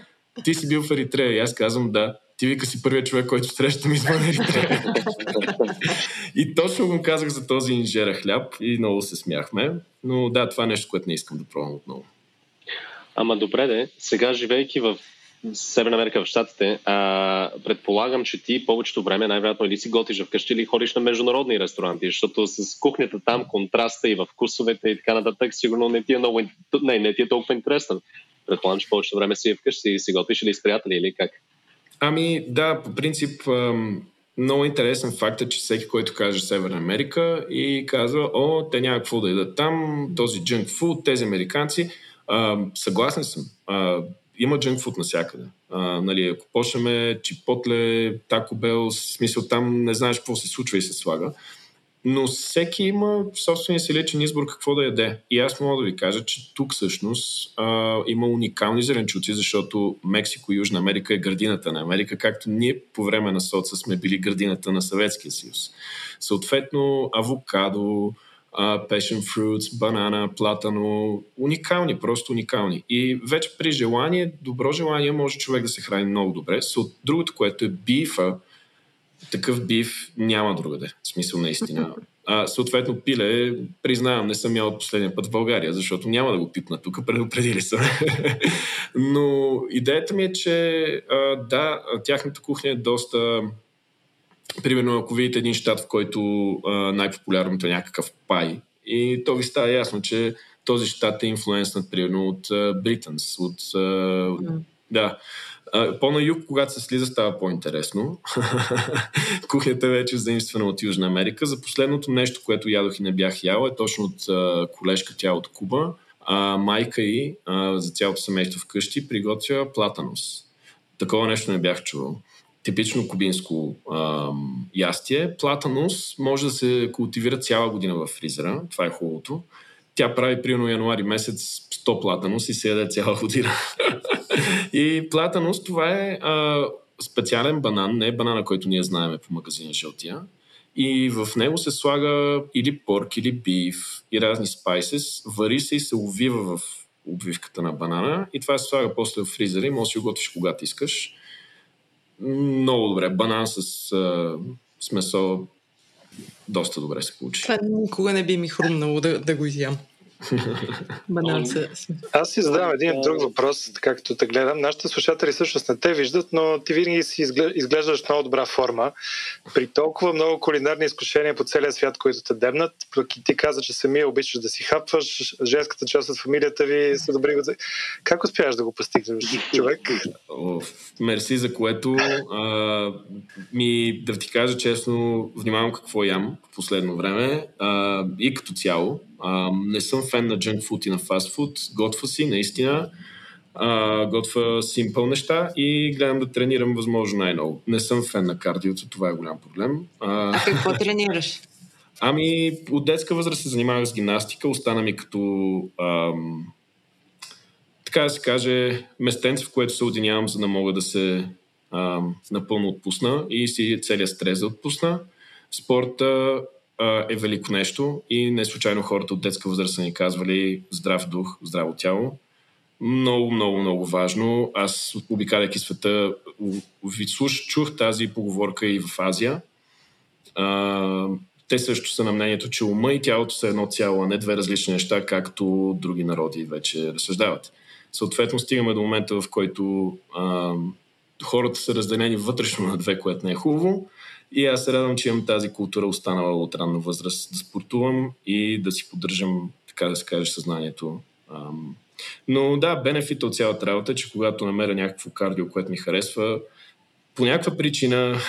ти си бил в Еритрея. И аз казвам, да ти вика си първият човек, който срещам *laughs* извън Еритрея. и точно го казах за този инжера хляб и много се смяхме. Но да, това е нещо, което не искам да пробвам отново. Ама добре де, сега живейки в Северна Америка в Штатите, а, предполагам, че ти повечето време най-вероятно или си готиш вкъщи или ходиш на международни ресторанти, защото с кухнята там, контраста и в вкусовете и така нататък, сигурно не ти е, много, не, не ти е толкова интересно. Предполагам, че повечето време си вкъщи и си готвиш или с приятели или как? Ами да, по принцип много интересен факт е, че всеки, който каже Северна Америка и казва, о, те няма какво да идат там, този джънк фуд, тези американци, а, съгласен съм. А, има джънк фуд навсякъде. Нали, ако почнем чипотле, тако бел, смисъл там не знаеш какво се случва и се слага. Но всеки има собствения си личен избор какво да яде. И аз мога да ви кажа, че тук всъщност а, има уникални зеленчуци, защото Мексико и Южна Америка е градината на Америка, както ние по време на соца сме били градината на Съветския съюз. Съответно, авокадо, passion fruits, банана, платано, уникални, просто уникални. И вече при желание, добро желание, може човек да се храни много добре. Другото, което е бифа, такъв биф няма другаде. В смисъл наистина. А, съответно, пиле, признавам, не съм ял от последния път в България, защото няма да го пипна тук, предупредили са. *laughs* Но идеята ми е, че а, да, тяхната кухня е доста примерно, ако видите един щат, в който а, най-популярното е някакъв пай, и то ви става ясно, че този щат е инфлуенснат, примерно, от Британс, от... А. Да. А, по-на юг, когато се слиза, става по-интересно. *laughs* Кухнята е вече заимствана от Южна Америка. За последното нещо, което ядох и не бях ял, е точно от а, колежка тя от Куба. А, майка и а, за цялото семейство вкъщи приготвя платанос. Такова нещо не бях чувал типично кубинско ам, ястие. Платанус може да се култивира цяла година в фризера. Това е хубавото. Тя прави примерно януари месец 100 платанус и се яде цяла година. *laughs* *laughs* и платанус това е а, специален банан, не е банана, който ние знаеме по магазина жълтия. И в него се слага или порк, или биф и разни спайсес. Вари се и се увива в обвивката на банана и това се слага после в фризера и може да си го готвиш когато искаш. Много добре. Банан с, а, с доста добре се получи. Това никога не би ми хрумнало да, да го изям. Аз си задавам един друг въпрос, както те гледам. Нашите слушатели всъщност не те виждат, но ти винаги си изглеждаш в много добра форма. При толкова много кулинарни изкушения по целия свят, които те дебнат, пък и ти каза, че самия обичаш да си хапваш, женската част от фамилията ви са добри. Как успяваш да го постигнеш, човек? мерси, за което а, ми, да ти кажа честно, внимавам какво ям в последно време а, и като цяло а, не съм фен на джанк фуд и на фастфуд. Готва си, наистина. А, готва симпъл неща и гледам да тренирам възможно най-много. Не съм фен на кардиото, това е голям проблем. А, а какво тренираш? Ами, от детска възраст се занимавах с гимнастика. Остана ми като ам, така да се каже, местенце, в което се одинявам, за да мога да се ам, напълно отпусна и си целият стрес да отпусна. Спорта е велико нещо и не случайно хората от детска възраст са ни казвали здрав дух, здраво тяло. Много, много, много важно. Аз, обикаляйки света, слуш, чух тази поговорка и в Азия. А, те също са на мнението, че ума и тялото са едно цяло, а не две различни неща, както други народи вече разсъждават. Съответно, стигаме до момента, в който а, хората са разделени вътрешно на две, което не е хубаво и аз се радвам, че имам тази култура останала от ранна възраст да спортувам и да си поддържам, така да се каже, съзнанието. Но да, бенефита от цялата работа е, че когато намеря някакво кардио, което ми харесва, по някаква причина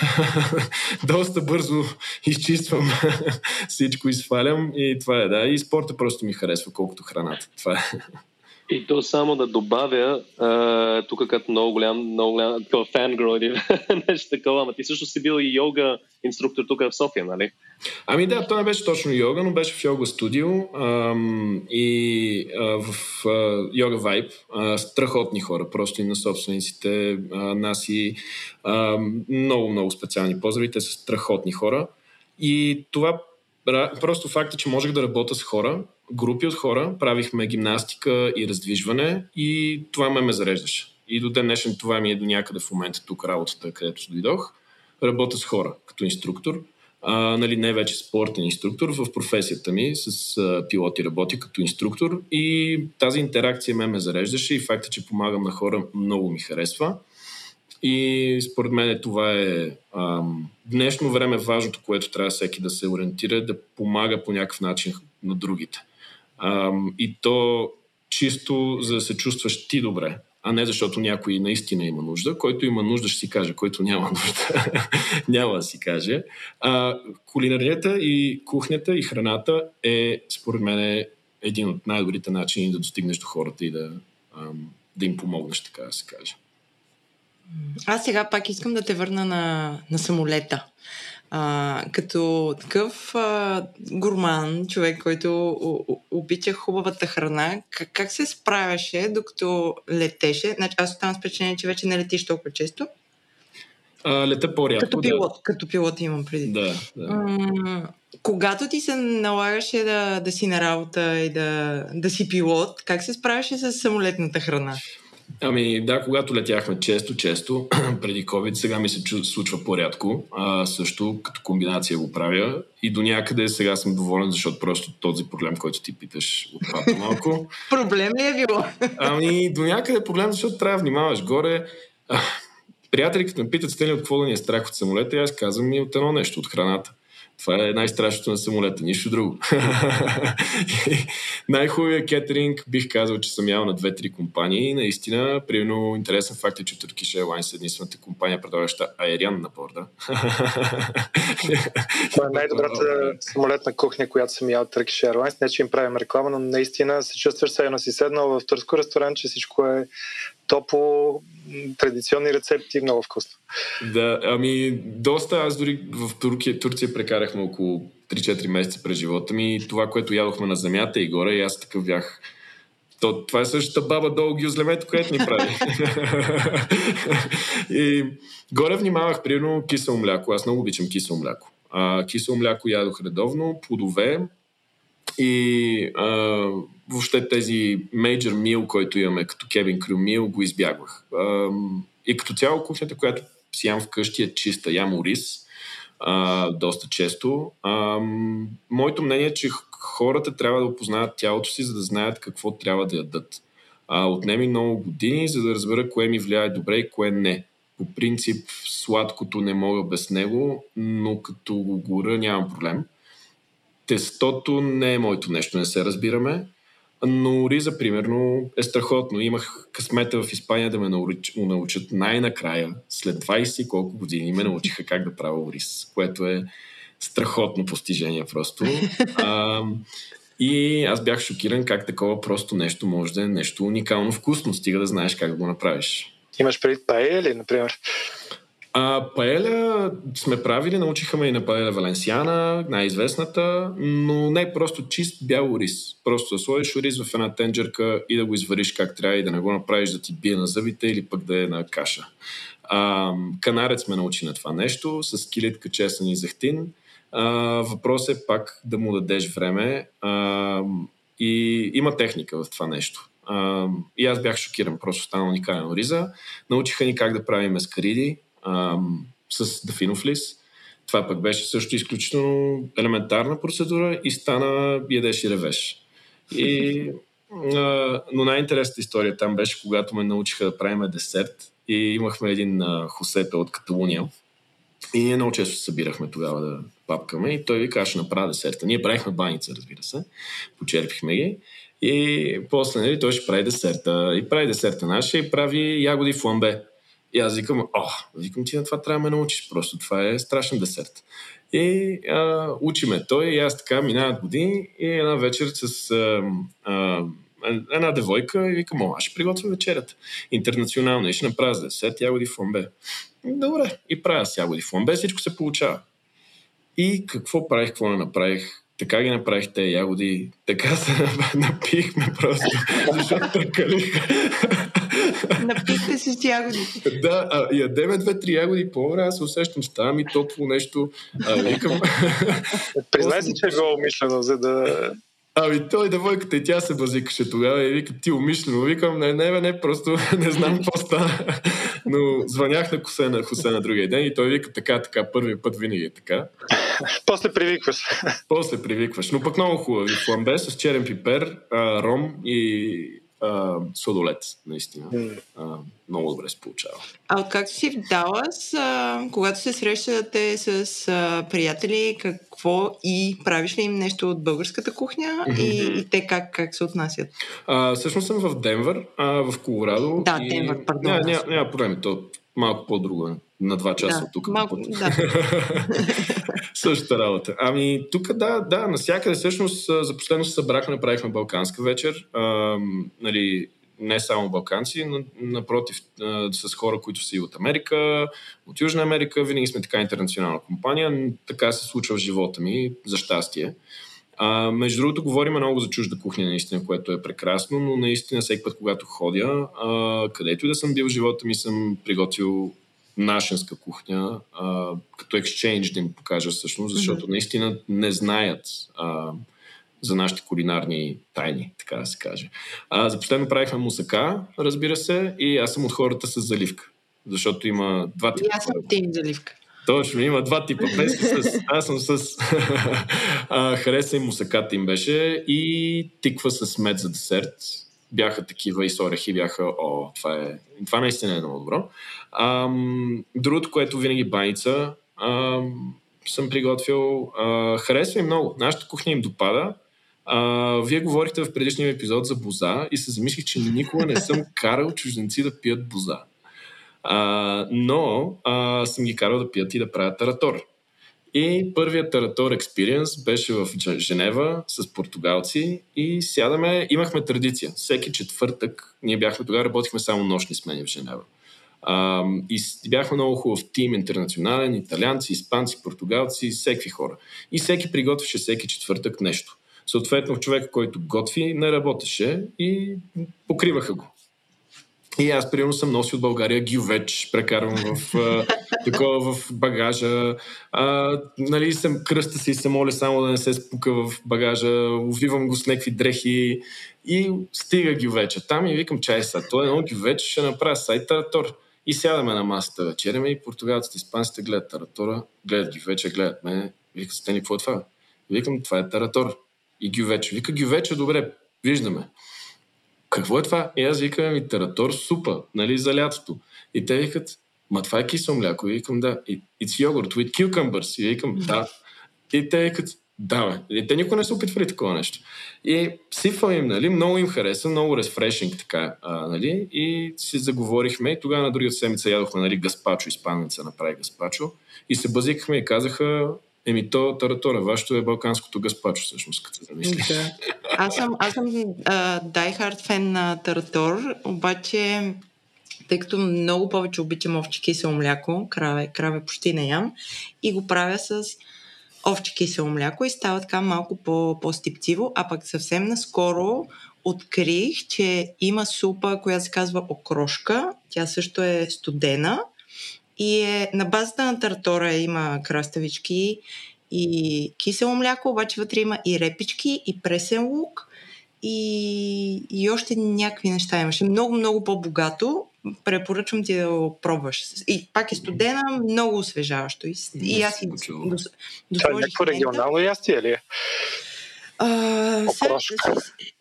*laughs* доста бързо *laughs* изчиствам *laughs* всичко и свалям и това е, да. И спорта просто ми харесва, колкото храната. Това е. И то само да добавя, тук като много голям, много голям такова фангро или *laughs* нещо такова, ама ти също си бил и йога инструктор тук в София, нали? Ами да, то не беше точно йога, но беше в йога студио ам, и а, в а, йога вайб. Страхотни хора, просто и на собствениците, а, нас и много, много специални поздрави. Те са страхотни хора. И това просто факта, че можех да работя с хора, групи от хора, правихме гимнастика и раздвижване и това ме ме зареждаше. И до ден днешен това ми е до някъде в момента тук работата, където дойдох. Работя с хора като инструктор. А, нали, не вече спортен инструктор, в професията ми с а, пилоти работя като инструктор и тази интеракция ме ме зареждаше и факта, че помагам на хора много ми харесва. И според мен това е ам, днешно време важното, което трябва всеки да се ориентира, да помага по някакъв начин на другите. Ам, и то чисто за да се чувстваш ти добре, а не защото някой наистина има нужда. Който има нужда ще си каже, който няма нужда *laughs* няма да си каже. А, кулинарията и кухнята и храната е, според мен, един от най-добрите начини да достигнеш до хората и да, ам, да им помогнеш, така да се каже. Аз сега пак искам да те върна на, на самолета. А, като такъв а, гурман, човек, който обича хубавата храна, как, как се справяше докато летеше? Значи, аз оставам с впечатление, че вече не летиш толкова често. А, лета по-рядко, Като пилот, да. като пилот имам преди. Да, да. А, когато ти се налагаше да, да си на работа и да, да си пилот, как се справяше с самолетната храна? Ами да, когато летяхме често, често, *clears throat* преди COVID, сега ми се случва по-рядко. А, също като комбинация го правя и до някъде сега съм доволен, защото просто този проблем, който ти питаш, отпада малко. *laughs* проблем ли е било? *laughs* ами до някъде е проблем, защото трябва да внимаваш горе. приятели, като ме питат с от какво да ни е страх от самолета, аз казвам и от едно нещо, от храната. Това е най-страшното на самолета, нищо друго. *laughs* Най-хубавия кетеринг бих казал, че съм ял на две-три компании. Наистина, примерно, интересен факт е, че Turkish Airlines е единствената компания, предлагаща аериан на борда. Това е най-добрата самолетна кухня, която съм ял Turkish Airlines. Не, че им правим реклама, но наистина се чувстваш се си седнал в турско ресторант, че всичко е топло, традиционни рецепти, много вкусно. Да, ами доста. Аз дори в Турция, Турция прекарахме около 3-4 месеца през живота ми. Това, което ядохме на земята и горе, и аз такъв бях то, това е същата баба долу гюзлемето, което ни прави. *laughs* и горе внимавах, примерно, кисело мляко. Аз много обичам кисело мляко. А, кисело мляко ядох редовно, плодове и а, въобще тези major meal, който имаме като Kevin Crew meal, го избягвах. И като цяло кухнята, която си ям вкъщи е чиста. Ям рис а, доста често. А, моето мнение е, че хората трябва да опознаят тялото си, за да знаят какво трябва да ядат. А, отнеми много години, за да разбера кое ми влияе добре и кое не. По принцип, сладкото не мога без него, но като го горя нямам проблем. Тестото не е моето нещо, не се разбираме. Но риза, примерно, е страхотно. Имах късмета в Испания да ме научат най-накрая, след 20 колко години, ме научиха как да правя риз, което е страхотно постижение просто. *laughs* А, и аз бях шокиран как такова просто нещо може да е нещо уникално вкусно, стига да знаеш как да го направиш. Имаш преди паея ли, например? А, паеля сме правили, научиха и на паеля Валенсиана, най-известната, но не просто чист бял рис. Просто да сложиш рис в една тенджерка и да го извариш как трябва и да не го направиш да ти бие на зъбите или пък да е на каша. А, канарец ме научи на това нещо с килитка чесън и захтин. А, въпрос е пак да му дадеш време а, и има техника в това нещо. А, и аз бях шокиран, просто стана уникален риза. Научиха ни как да правим ескариди, ам, с дафинов лист. Това пък беше също изключително елементарна процедура и стана ядеш и ревеш. И, а, но най-интересната история там беше, когато ме научиха да правим десерт и имахме един а, хосета от Каталуния. И ние много често се събирахме тогава да папкаме и той ви каже, направя десерта. Ние правихме баница, разбира се. Почерпихме ги. И после нали, той ще прави десерта. И прави десерта наша и прави ягоди фламбе. И аз викам, о, викам ти на това трябва да ме научиш, просто това е страшен десерт. И а, учиме той и аз така минават години и една вечер с а, а, една девойка и викам, о, аз ще приготвя вечерята. Интернационално и ще направя десерт ягоди фламбе. Добре, и правя с ягоди фламбе, всичко се получава. И какво правих, какво не направих? Така ги направих те ягоди, така се *laughs* напихме просто, защото търкалиха. Се с ягоди. Да, а, ядеме две-три ягоди по-добре, аз се усещам, става ми топло нещо. А, викам... *laughs* Признай си, че е било умишлено, за да Ами той девойката и тя се базикаше тогава и вика, ти умишлено. Викам, не, не, не, просто *laughs* не знам какво стана. Но звънях на Хусена, Хусена другия ден и той вика така, така, първи път винаги е така. *laughs* После привикваш. После привикваш. Но пък много хубаво. Фламбе с черен пипер, а, ром и а, сладолет, наистина. Mm. А, много добре се получава. А откакто си в Далас, а, когато се срещате с а, приятели, какво и правиш ли им нещо от българската кухня mm-hmm. и, и те как, как се отнасят? А, всъщност съм в Денвър, а, в Колорадо. Да, и... Денвър, пардон. Няма, няма, няма проблеми, то малко по-друго е. На два часа да, от тук. Малко, да. *laughs* Същата работа. Ами, тук да, да, насякъде всъщност за последно се събрахме, направихме Балканска вечер. А, нали, не само балканци, но напротив, с хора, които са и от Америка, от Южна Америка. Винаги сме така интернационална компания. Така се случва в живота ми, за щастие. А, между другото, говорим много за чужда кухня, наистина, което е прекрасно, но наистина всеки път, когато ходя, а, където и да съм бил в живота ми, съм приготвил нашенска кухня, а, като екшенж да им покажа всъщност, защото mm-hmm. наистина не знаят а, за нашите кулинарни тайни, така да се каже. А, за последно правихме мусака, разбира се, и аз съм от хората с заливка, защото има два типа. Аз съм тим заливка. Точно, има два типа песни. С, аз съм с *laughs* хареса и мусаката им беше и тиква с мед за десерт. Бяха такива и с орехи, бяха, о, това е, това наистина е много добро. Ам, другото, което винаги баница ам, съм приготвил, а, харесва им много. Нашата кухня им допада. А, вие говорихте в предишния епизод за боза и се замислих, че никога не съм карал чужденци да пият боза. А, но а, съм ги карал да пият и да правят таратор. И първият таратор експириенс беше в Женева с португалци и сядаме, имахме традиция. Всеки четвъртък, ние бяхме тогава, работихме само нощни смени в Женева. А, и бяхме много хубав тим, интернационален, италианци, испанци, португалци, всеки хора. И всеки приготвяше всеки четвъртък нещо. Съответно, човек, който готви, не работеше и покриваха го. И аз, примерно, съм носил от България гювеч, прекарвам в, а, *laughs* такова в багажа. А, нали, съм кръста си и се моля само да не се спука в багажа. Увивам го с някакви дрехи и стига гювеча. Там и викам, чай са, това е едно гювеч, ще направя сайт таратор. И сядаме на масата вечеряме и португалците, испанците гледат таратора, гледат гювеча, гледат мен. Викат, Стени, какво е това? Викам, това е таратор. И гювеча. Вика, гювеча, добре, виждаме какво е това? И аз викам, ми таратор супа, нали, за лятото. И те викат, ма това е кисело мляко. И викам, да. It's yogurt with cucumbers. И викам, да. И те викат, да, бе. И те никога не са опитвали такова нещо. И сипвам им, нали, много им хареса, много рефрешинг така, а, нали, и си заговорихме и тогава на другия седмица ядохме, нали, гаспачо, испанеца направи гаспачо и се базикахме и казаха, Еми, то таратора, вашето е балканското гаспачо, всъщност, като се замислиш. Да. Аз съм, аз съм uh, diehard фен на таратор, обаче тъй като много повече обичам овче кисело мляко, краве, краве почти не ям, и го правя с овче кисело мляко и става така малко по, по-стипциво, а пък съвсем наскоро открих, че има супа, която се казва окрошка. Тя също е студена и е, на базата на тартора има краставички и кисело мляко, обаче вътре има и репички, и пресен лук, и, и още някакви неща имаше. Много, много по-богато. Препоръчвам ти да го пробваш. И пак е студена, много освежаващо. И, и аз и до, до, до Това е някакво регионално ястие ли е? А, сега ще,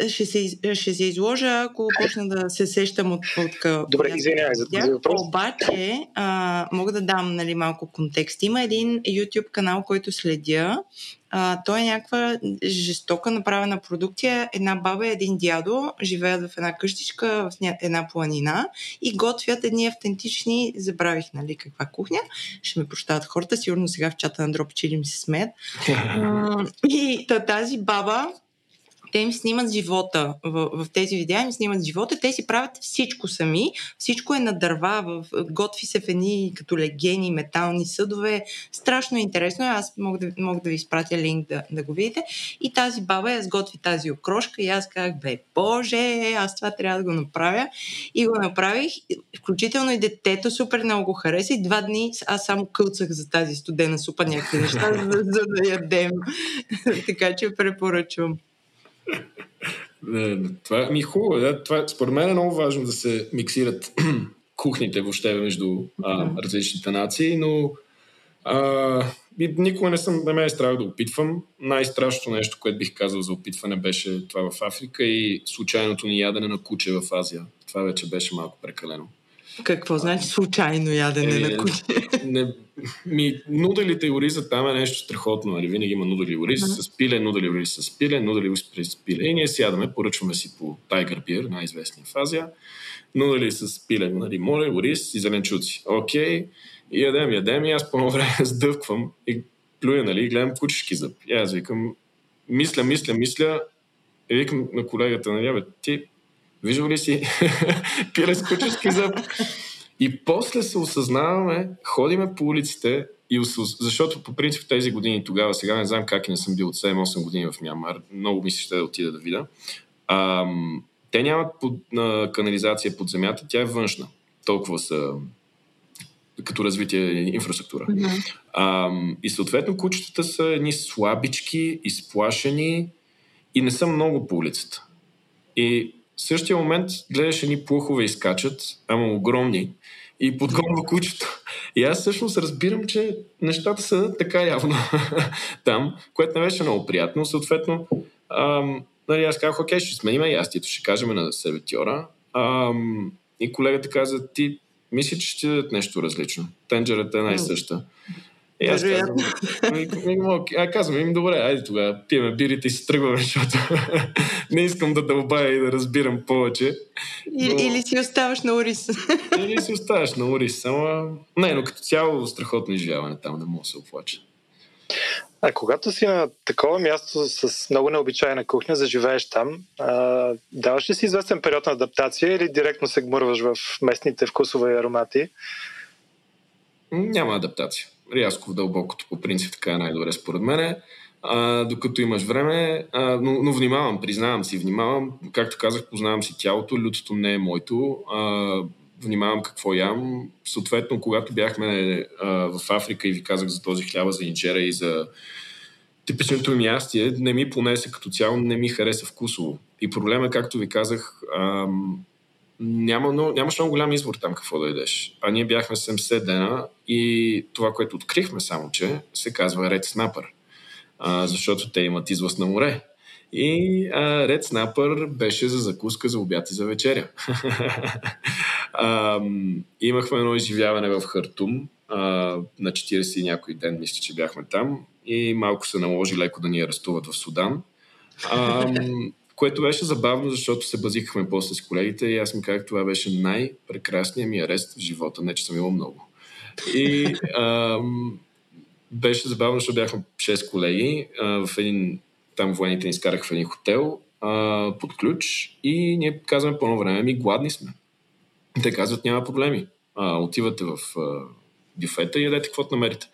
ще, се, ще се изложа, ако почна да се сещам от... от Добре, извинявай за този въпрос. Обаче, а, мога да дам нали, малко контекст. Има един YouTube канал, който следя а, той е някаква жестока направена продукция. Една баба и един дядо живеят в една къщичка, в една планина и готвят едни автентични, забравих нали каква кухня, ще ме прощават хората, сигурно сега в чата на Дропчили им се смеят. и тази баба те им снимат живота в, в тези видеа, им снимат живота, те си правят всичко сами, всичко е на дърва, в, готви се в едни като легени, метални съдове, страшно интересно, аз мога да, мога да ви изпратя линк да, да го видите. И тази баба я сготви тази окрошка и аз казах, бе, боже, аз това трябва да го направя. И го направих, включително и детето супер много го хареса и два дни аз само кълцах за тази студена супа някакви неща, за, за да ядем. *laughs* така че препоръчвам. Това ми е хубаво. Да? Това, според мен е много важно да се миксират *clears throat* кухните въобще между а, различните нации, но а, никога не съм, да ме е страх да опитвам. Най-страшното нещо, което бих казал за опитване беше това в Африка и случайното ни ядене на куче в Азия. Това вече беше малко прекалено. Какво значи случайно ядене е, на куче? Не, ми, нуделите и ориза там е нещо страхотно. Нали? Винаги има нудели ориз uh-huh. с пиле, нудели ориз с пиле, нудели ориз с пиле. И ние сядаме, поръчваме си по Tiger Beer, най-известния в Азия. Нудели с пиле, нали, море, ориз и зеленчуци. Окей. Okay. И ядем, ядем и аз по време *laughs* сдъвквам и плюя, нали, и гледам кучешки зъб. И аз викам, мисля, мисля, мисля, и викам на колегата, нали, бе, ти виждал ли си пиле с кучешки зъб? И после се осъзнаваме, ходиме по улиците, и защото по принцип тези години тогава, сега не знам как и не съм бил от 7-8 години в Мямар, много ми се ще да отида да видя. А, те нямат под, а, канализация под земята, тя е външна. Толкова са като развитие инфраструктура. Mm-hmm. А, и съответно кучетата са едни слабички, изплашени и не са много по улицата. И в същия момент гледаш едни плухове изкачат, ама огромни, и подгонва кучето. И аз всъщност разбирам, че нещата са така явно *laughs* там, което не беше много приятно. Съответно, ам, нали, аз казах, окей, ще сменим ястието, ще кажем на сервитьора. Ам, и колегата каза, ти мисли, че ще дадат нещо различно. Тенджерата е най-съща. И аз казвам, а, казвам им, добре, айде тогава, пиеме бирите и си тръгваме, *laughs* защото не искам да дълбая и да разбирам повече. Но... Или си оставаш на Орис. *laughs* Или си оставаш на Орис. Само... Не, но като цяло страхотно изживяване там, не мога да се оплача. А когато си на такова място с много необичайна кухня, заживееш там, а, даваш ли си известен период на адаптация или директно се гмърваш в местните вкусове и аромати? Няма адаптация. Рязко в дълбокото, по принцип, така е най-добре според мен. А, докато имаш време, а, но, но внимавам, признавам си, внимавам. Както казах, познавам си тялото, лютото не е моето. А, внимавам какво ям. Съответно, когато бяхме а, в Африка и ви казах за този хляба, за инжера и за типичното ми ястие, не ми понесе като цяло, не ми хареса вкусово. И проблема, както ви казах, ам, няма, но, нямаш много голям избор там какво да ядеш. А ние бяхме 70 дена и това, което открихме само, че се казва Red Snapper. А, защото те имат излъз на море. И а, Red Snapper беше за закуска, за обяд и за вечеря. *laughs* а, имахме едно изживяване в Хартум а, на 40 и някой ден, мисля, че бяхме там. И малко се наложи леко да ни арестуват в Судан. А, което беше забавно, защото се базикахме после с колегите и аз ми казах, това беше най-прекрасният ми арест в живота. Не, че съм имал много. И а, беше забавно, защото бяхме 6 колеги а, в един там военните ни изкараха в един хотел а, под ключ и ние казваме по едно време, ми гладни сме. Те казват, няма проблеми. А, отивате в а, бюфета и ядете каквото намерите.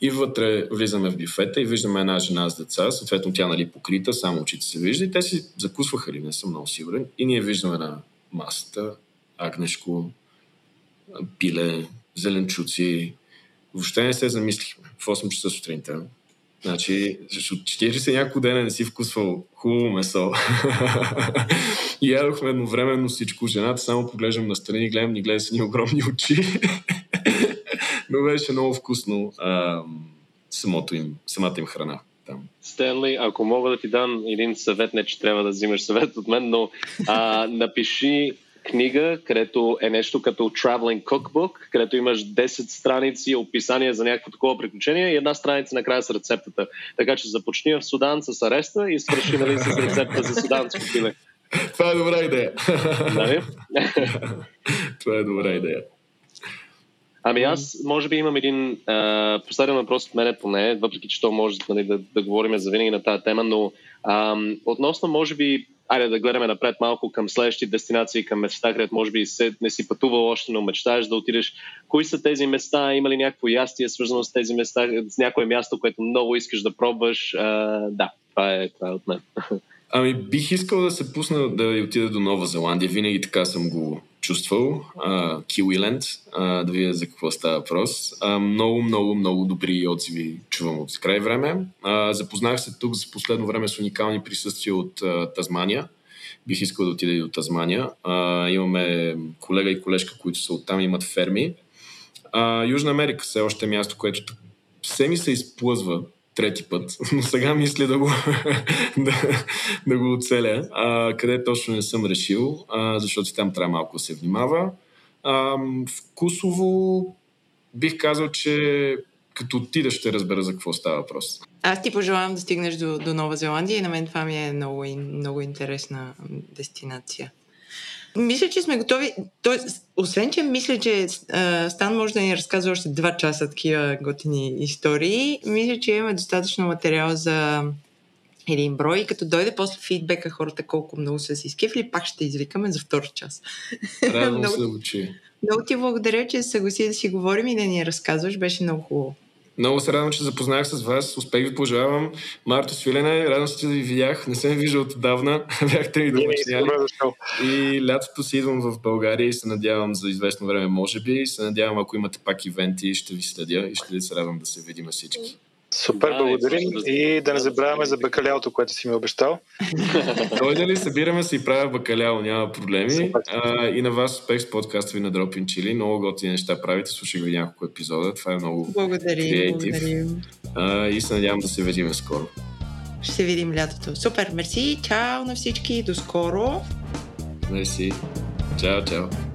И вътре влизаме в бюфета и виждаме една жена с деца, съответно тя нали покрита, само очите се вижда и те си закусваха ли, не съм много сигурен. И ние виждаме на масата агнешко, пиле, зеленчуци. Въобще не се замислихме. В 8 часа сутринта Значи, от 40 няколко дена не си вкусвал хубаво месо. *laughs* и ядохме едновременно всичко. Жената само поглеждам на страни, гледам, ни гледа с ни огромни очи. *laughs* Но беше много вкусно а, самото им, самата им храна. Там. Стенли, ако мога да ти дам един съвет, не че трябва да взимаш съвет от мен, но а, напиши книга, където е нещо като Traveling Cookbook, където имаш 10 страници описание за някакво такова приключение и една страница накрая с рецептата. Така че започни в Судан с ареста и свърши нали, с рецепта за суданско пиле. Това е добра идея. Нали? *laughs* Това е добра идея. Ами аз, може би, имам един а, последен въпрос от мене поне, въпреки че то може нали, да, да говорим за винаги на тази тема, но а, относно, може би, айде да гледаме напред малко към следващи дестинации, към места, където може би не си пътувал още, но мечтаеш да отидеш. Кои са тези места? Има ли някакво ястие свързано с тези места? С някое място, което много искаш да пробваш? А, да, това е, това е от мен. *laughs* Ами бих искал да се пусна да отида до Нова Зеландия. Винаги така съм го чувствал. Киуиленд, да видя за какво става въпрос. А, много, много, много добри отзиви чувам от край време. А, запознах се тук за последно време с уникални присъствия от а, Тазмания. Бих искал да отида и до Тазмания. А, имаме колега и колежка, които са оттам, имат ферми. А, Южна Америка все още е място, което все ми се изплъзва трети път, но сега мисля да го, *laughs* да, да го оцеля. А, къде точно не съм решил, а, защото там трябва малко да се внимава. А, вкусово бих казал, че като отида ще разбера за какво става въпрос. Аз ти пожелавам да стигнеш до, до Нова Зеландия и на мен това ми е много, много интересна дестинация. Мисля, че сме готови. Тоест, освен, че мисля, че а, Стан може да ни разказва още два часа такива готини истории, мисля, че имаме достатъчно материал за един брой. Като дойде после фидбека хората колко много са си изкефли, пак ще извикаме за втори час. Радвам *laughs* се да учи. Много ти благодаря, че се съгласи да си говорим и да ни разказваш. Беше много хубаво. Много се радвам, че запознах с вас. Успех ви пожелавам. Марто Свилене, радвам се, че ви видях. Не съм ви виждал отдавна. Бяхте ми домашняли. И лятото си идвам в България и се надявам за известно време, може би. И се надявам, ако имате пак ивенти, ще ви следя и ще се радвам да се видим всички. Супер, да, благодарим и да не забравяме за бакалялото, което си ми обещал. *laughs* Дойде ли, събираме се и правя бакаляо, няма проблеми. А, и на вас успех с подкаста ви на Dropin Chili. Много готини неща правите, слушах ви няколко епизода. Това е много благодарим, креатив. Благодарим. А, и се надявам да се видим скоро. Ще се видим лятото. Супер, мерси. Чао на всички. До скоро. Мерси. Чао, чао.